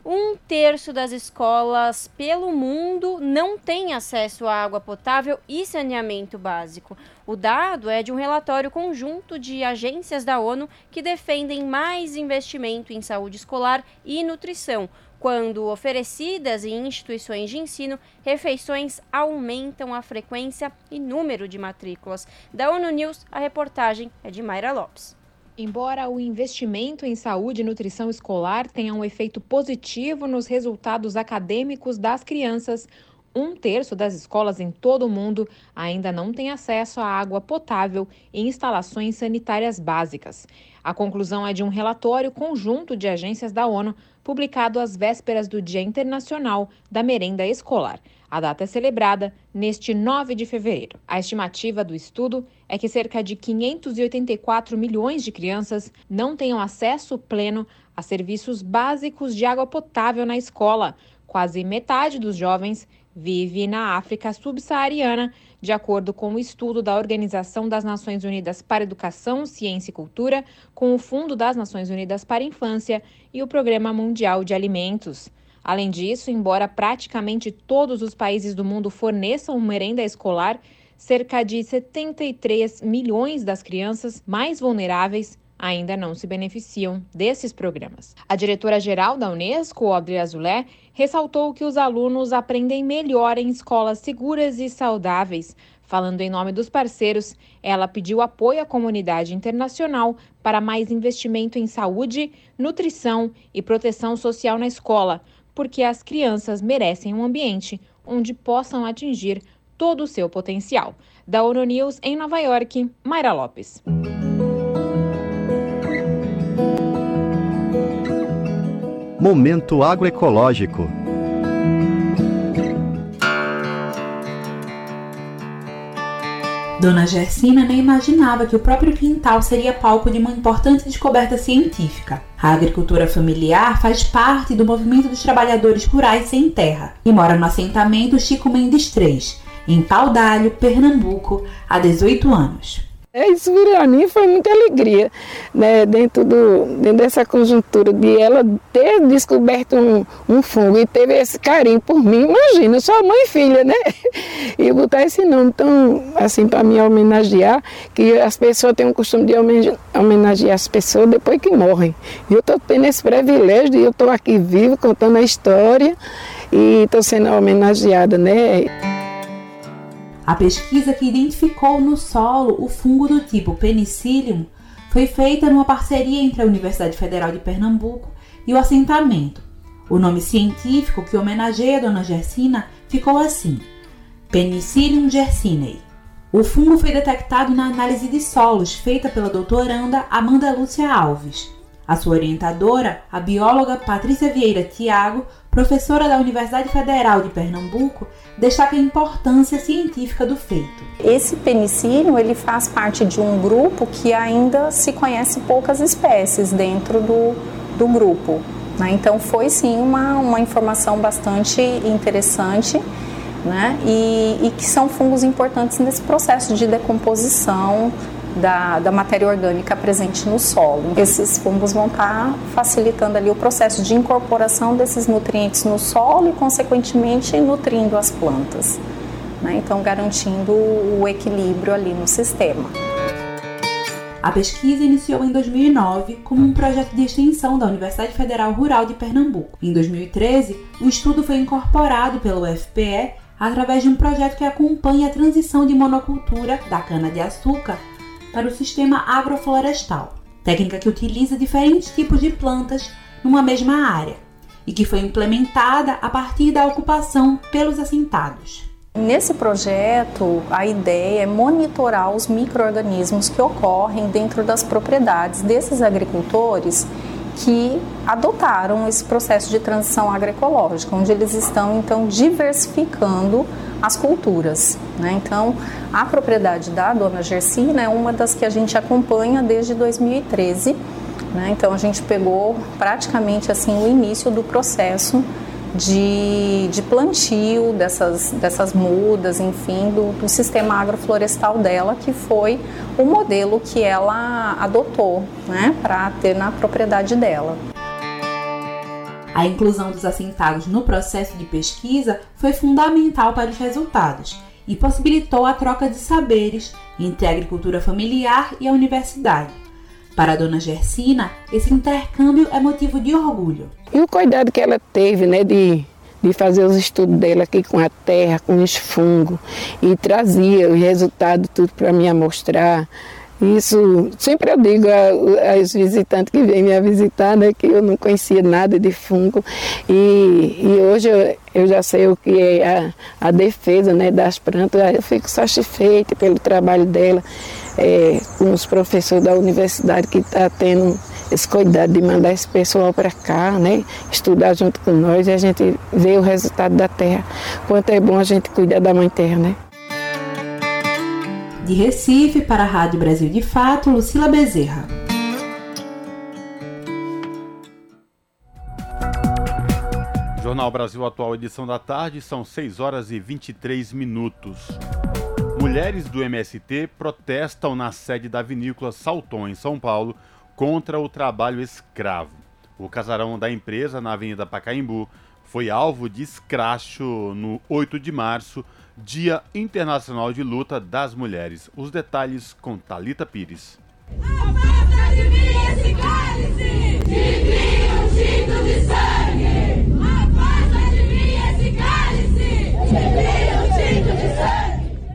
um terço das escolas pelo mundo não tem acesso à água potável e saneamento básico. O dado é de um relatório conjunto de agências da ONU que defendem mais investimento em saúde escolar e nutrição quando oferecidas em instituições de ensino, refeições aumentam a frequência e número de matrículas. Da ONU News, a reportagem é de Mayra Lopes. Embora o investimento em saúde e nutrição escolar tenha um efeito positivo nos resultados acadêmicos das crianças, um terço das escolas em todo o mundo ainda não tem acesso à água potável e instalações sanitárias básicas. A conclusão é de um relatório conjunto de agências da ONU publicado às vésperas do Dia Internacional da Merenda Escolar. A data é celebrada neste 9 de fevereiro. A estimativa do estudo é que cerca de 584 milhões de crianças não tenham acesso pleno a serviços básicos de água potável na escola. Quase metade dos jovens vive na África subsaariana, de acordo com o um estudo da Organização das Nações Unidas para Educação, Ciência e Cultura, com o Fundo das Nações Unidas para a Infância e o Programa Mundial de Alimentos. Além disso, embora praticamente todos os países do mundo forneçam merenda escolar, cerca de 73 milhões das crianças mais vulneráveis ainda não se beneficiam desses programas. A diretora-geral da Unesco, Audrey Azoulay, ressaltou que os alunos aprendem melhor em escolas seguras e saudáveis. Falando em nome dos parceiros, ela pediu apoio à comunidade internacional para mais investimento em saúde, nutrição e proteção social na escola, porque as crianças merecem um ambiente onde possam atingir todo o seu potencial. Da ONU News em Nova York, Mayra Lopes. Momento agroecológico. Dona Gersina nem imaginava que o próprio quintal seria palco de uma importante descoberta científica. A agricultura familiar faz parte do movimento dos trabalhadores rurais sem terra e mora no assentamento Chico Mendes III, em Paudalho, Pernambuco, há 18 anos. É, isso para mim foi muita alegria, né, dentro, do, dentro dessa conjuntura de ela ter descoberto um, um fungo e teve esse carinho por mim. Imagina, sou mãe e filha, né? E botar esse nome tão, assim, para me homenagear, que as pessoas têm o costume de homenagear as pessoas depois que morrem. E eu estou tendo esse privilégio de eu estou aqui vivo, contando a história e estou sendo homenageada, né? A pesquisa que identificou no solo o fungo do tipo Penicillium foi feita numa parceria entre a Universidade Federal de Pernambuco e o assentamento. O nome científico que homenageia a Dona Gersina ficou assim: Penicillium gercinei. O fungo foi detectado na análise de solos feita pela doutoranda Amanda Lúcia Alves. A sua orientadora, a bióloga Patrícia Vieira Tiago, professora da Universidade Federal de Pernambuco, destaca a importância científica do feito. Esse penicillium ele faz parte de um grupo que ainda se conhece poucas espécies dentro do, do grupo. Né? Então foi sim uma, uma informação bastante interessante né? e, e que são fungos importantes nesse processo de decomposição da, da matéria orgânica presente no solo. Esses fungos vão estar facilitando ali o processo de incorporação desses nutrientes no solo e, consequentemente, nutrindo as plantas. Né? Então, garantindo o equilíbrio ali no sistema. A pesquisa iniciou em 2009 como um projeto de extensão da Universidade Federal Rural de Pernambuco. Em 2013, o estudo foi incorporado pelo UFPE através de um projeto que acompanha a transição de monocultura da cana-de-açúcar para o sistema agroflorestal, técnica que utiliza diferentes tipos de plantas numa mesma área e que foi implementada a partir da ocupação pelos assentados. Nesse projeto, a ideia é monitorar os micro-organismos que ocorrem dentro das propriedades desses agricultores que adotaram esse processo de transição agroecológica, onde eles estão então diversificando as culturas. Né? Então, a propriedade da dona Gersina é uma das que a gente acompanha desde 2013. Né? Então, a gente pegou praticamente assim o início do processo de, de plantio dessas, dessas mudas, enfim, do, do sistema agroflorestal dela, que foi o modelo que ela adotou né, para ter na propriedade dela. A inclusão dos assentados no processo de pesquisa foi fundamental para os resultados e possibilitou a troca de saberes entre a agricultura familiar e a universidade. Para a dona Gersina, esse intercâmbio é motivo de orgulho. E o cuidado que ela teve né, de, de fazer os estudos dela aqui com a terra, com os fungos, e trazia o resultado tudo para me mostrar. Isso, sempre eu digo aos visitantes que vêm me visitar, né, que eu não conhecia nada de fungo. E, e hoje eu, eu, já sei o que é a, a defesa né, das plantas, eu fico satisfeita pelo trabalho dela, é, com os professores da universidade que está tendo esse cuidado de mandar esse pessoal para cá, né, estudar junto com nós e a gente vê o resultado da terra, quanto é bom a gente cuidar da mãe terra, né. De Recife, para a Rádio Brasil de Fato, Lucila Bezerra. Jornal Brasil Atual, edição da tarde, são 6 horas e 23 minutos. Mulheres do MST protestam na sede da vinícola Salton, em São Paulo, contra o trabalho escravo. O casarão da empresa, na Avenida Pacaembu, foi alvo de escracho no 8 de março, Dia Internacional de Luta das Mulheres. Os detalhes com Talita Pires. de mim esse cálice, de de sangue. de mim esse cálice, de de sangue.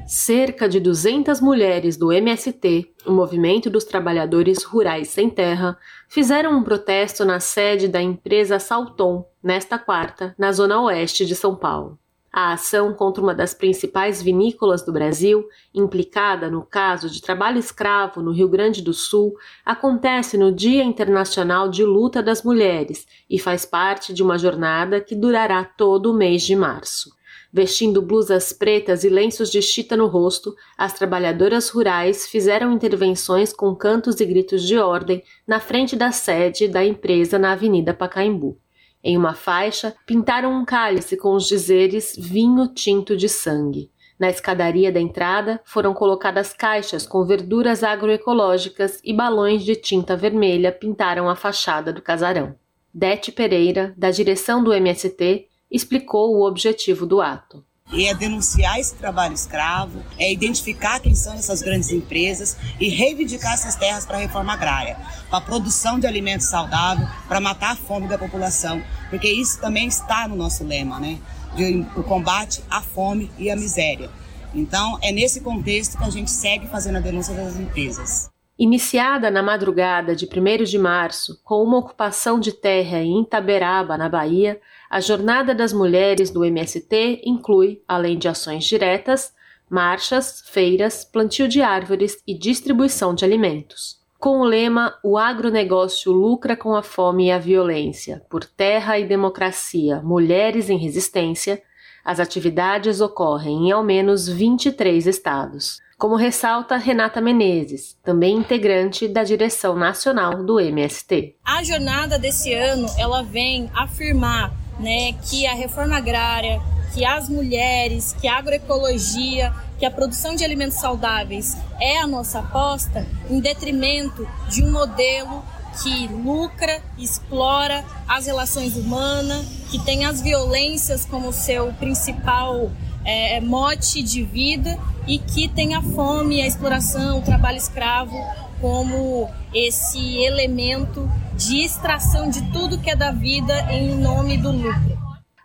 Cerca de 200 mulheres do MST, o Movimento dos Trabalhadores Rurais Sem Terra, fizeram um protesto na sede da empresa Salton, nesta quarta, na zona oeste de São Paulo. A ação contra uma das principais vinícolas do Brasil, implicada no caso de trabalho escravo no Rio Grande do Sul, acontece no Dia Internacional de Luta das Mulheres e faz parte de uma jornada que durará todo o mês de março. Vestindo blusas pretas e lenços de chita no rosto, as trabalhadoras rurais fizeram intervenções com cantos e gritos de ordem na frente da sede da empresa na Avenida Pacaembu. Em uma faixa, pintaram um cálice com os dizeres vinho tinto de sangue. Na escadaria da entrada foram colocadas caixas com verduras agroecológicas e balões de tinta vermelha pintaram a fachada do casarão. Dete Pereira, da direção do MST, explicou o objetivo do ato. E é denunciar esse trabalho escravo, é identificar quem são essas grandes empresas e reivindicar essas terras para a reforma agrária, para a produção de alimentos saudáveis, para matar a fome da população, porque isso também está no nosso lema, né? De, o combate à fome e à miséria. Então, é nesse contexto que a gente segue fazendo a denúncia das empresas. Iniciada na madrugada de 1 de março, com uma ocupação de terra em Itaberaba, na Bahia, a Jornada das Mulheres do MST inclui, além de ações diretas, marchas, feiras, plantio de árvores e distribuição de alimentos. Com o lema O agronegócio lucra com a fome e a violência, por terra e democracia, mulheres em resistência, as atividades ocorrem em ao menos 23 estados como ressalta Renata Menezes, também integrante da direção nacional do MST. A jornada desse ano ela vem afirmar né, que a reforma agrária, que as mulheres, que a agroecologia, que a produção de alimentos saudáveis é a nossa aposta, em detrimento de um modelo que lucra, explora as relações humanas, que tem as violências como seu principal é, mote de vida e que tem a fome, a exploração, o trabalho escravo como esse elemento de extração de tudo que é da vida em nome do lucro.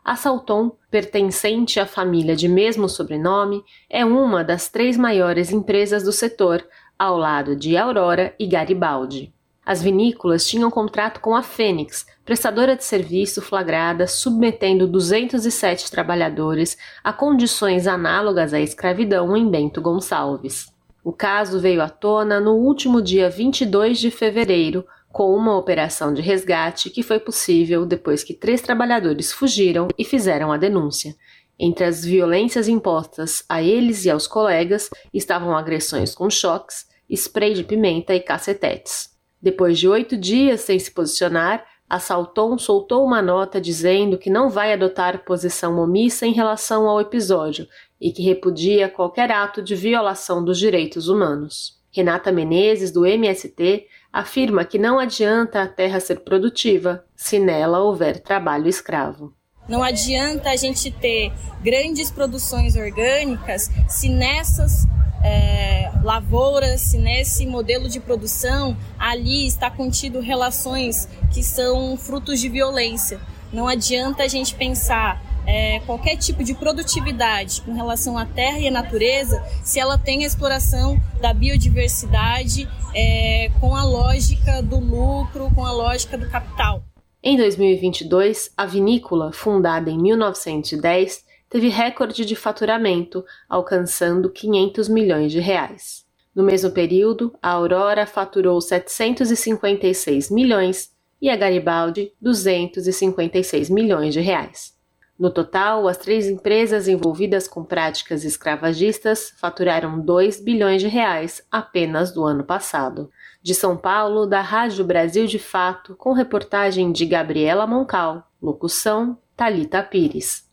A Salton, pertencente à família de mesmo sobrenome, é uma das três maiores empresas do setor, ao lado de Aurora e Garibaldi. As vinícolas tinham contrato com a Fênix, prestadora de serviço flagrada submetendo 207 trabalhadores a condições análogas à escravidão em Bento Gonçalves. O caso veio à tona no último dia 22 de fevereiro, com uma operação de resgate que foi possível depois que três trabalhadores fugiram e fizeram a denúncia. Entre as violências impostas a eles e aos colegas estavam agressões com choques, spray de pimenta e cacetetes. Depois de oito dias sem se posicionar, a Salton soltou uma nota dizendo que não vai adotar posição omissa em relação ao episódio e que repudia qualquer ato de violação dos direitos humanos. Renata Menezes, do MST, afirma que não adianta a terra ser produtiva se nela houver trabalho escravo. Não adianta a gente ter grandes produções orgânicas se nessas é, lavouras, se nesse modelo de produção ali está contido relações que são frutos de violência. Não adianta a gente pensar é, qualquer tipo de produtividade com relação à terra e à natureza se ela tem a exploração da biodiversidade é, com a lógica do lucro, com a lógica do capital. Em 2022, a vinícola, fundada em 1910, teve recorde de faturamento, alcançando 500 milhões de reais. No mesmo período, a Aurora faturou 756 milhões e a Garibaldi 256 milhões de reais. No total, as três empresas envolvidas com práticas escravagistas faturaram 2 bilhões de reais apenas do ano passado. De São Paulo, da Rádio Brasil de Fato, com reportagem de Gabriela Moncal, locução Talita Pires.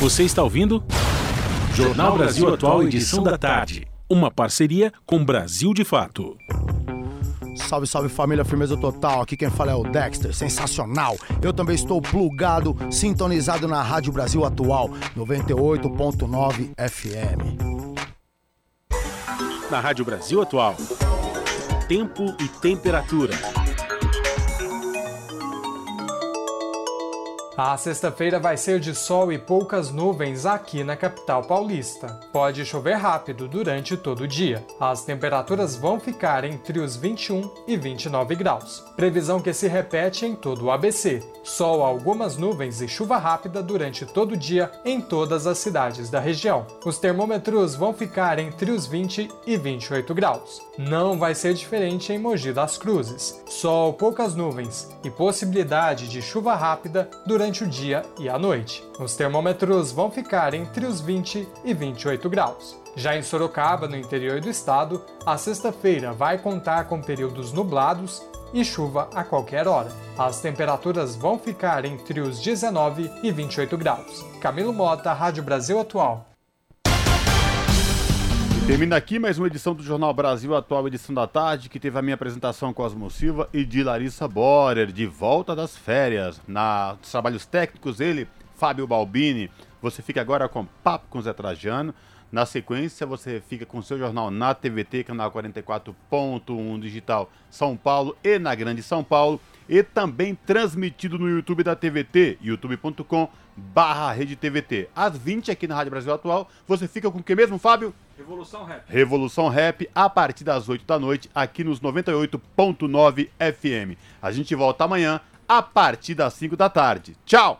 Você está ouvindo? Jornal Brasil Atual, edição da tarde. Uma parceria com Brasil de Fato. Salve, salve família, firmeza total. Aqui quem fala é o Dexter, sensacional. Eu também estou plugado, sintonizado na Rádio Brasil Atual, 98.9 FM. Na Rádio Brasil Atual. Tempo e temperatura. A sexta-feira vai ser de sol e poucas nuvens aqui na capital paulista. Pode chover rápido durante todo o dia. As temperaturas vão ficar entre os 21 e 29 graus. Previsão que se repete em todo o ABC. Sol, algumas nuvens e chuva rápida durante todo o dia em todas as cidades da região. Os termômetros vão ficar entre os 20 e 28 graus. Não vai ser diferente em Mogi das Cruzes. Sol, poucas nuvens e possibilidade de chuva rápida durante durante o dia e a noite. Os termômetros vão ficar entre os 20 e 28 graus. Já em Sorocaba, no interior do estado, a sexta-feira vai contar com períodos nublados e chuva a qualquer hora. As temperaturas vão ficar entre os 19 e 28 graus. Camilo Mota, Rádio Brasil Atual. Termina aqui mais uma edição do Jornal Brasil Atual, edição da tarde, que teve a minha apresentação Cosmo Silva e de Larissa Borer, de volta das férias. Na trabalhos técnicos, ele, Fábio Balbini. Você fica agora com Papo com Zé Trajano. Na sequência, você fica com o seu jornal na TVT, canal 44.1 digital São Paulo e na Grande São Paulo. E também transmitido no YouTube da TVT, youtube.com barra Rede TVT. Às 20 aqui na Rádio Brasil Atual. Você fica com o que mesmo, Fábio? Revolução Rap. Revolução Rap, a partir das 8 da noite, aqui nos 98.9 FM. A gente volta amanhã, a partir das 5 da tarde. Tchau!